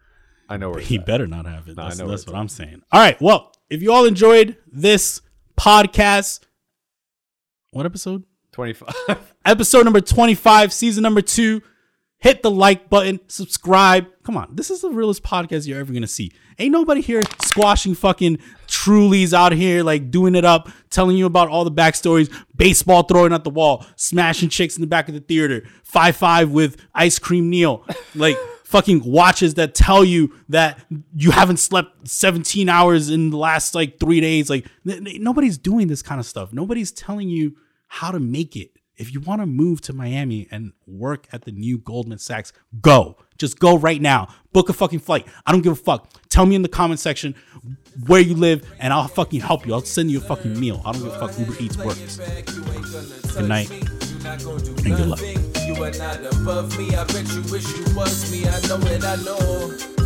I know where He at. better not have it. No, I That's, know that's what I'm saying. All right. Well, if you all enjoyed this podcast, what episode? 25. Episode number 25, season number two. Hit the like button, subscribe. Come on, this is the realest podcast you're ever gonna see. Ain't nobody here squashing fucking Trulies out here, like doing it up, telling you about all the backstories, baseball throwing at the wall, smashing chicks in the back of the theater, five five with ice cream Neil, like fucking watches that tell you that you haven't slept 17 hours in the last like three days. Like n- n- nobody's doing this kind of stuff. Nobody's telling you how to make it. If you want to move to Miami and work at the new Goldman Sachs, go. Just go right now. Book a fucking flight. I don't give a fuck. Tell me in the comment section where you live and I'll fucking help you. I'll send you a fucking meal. I don't give a fuck. Uber Eats works. Good night. and good luck. You are not above me. I bet you wish you was me. I know it, I know.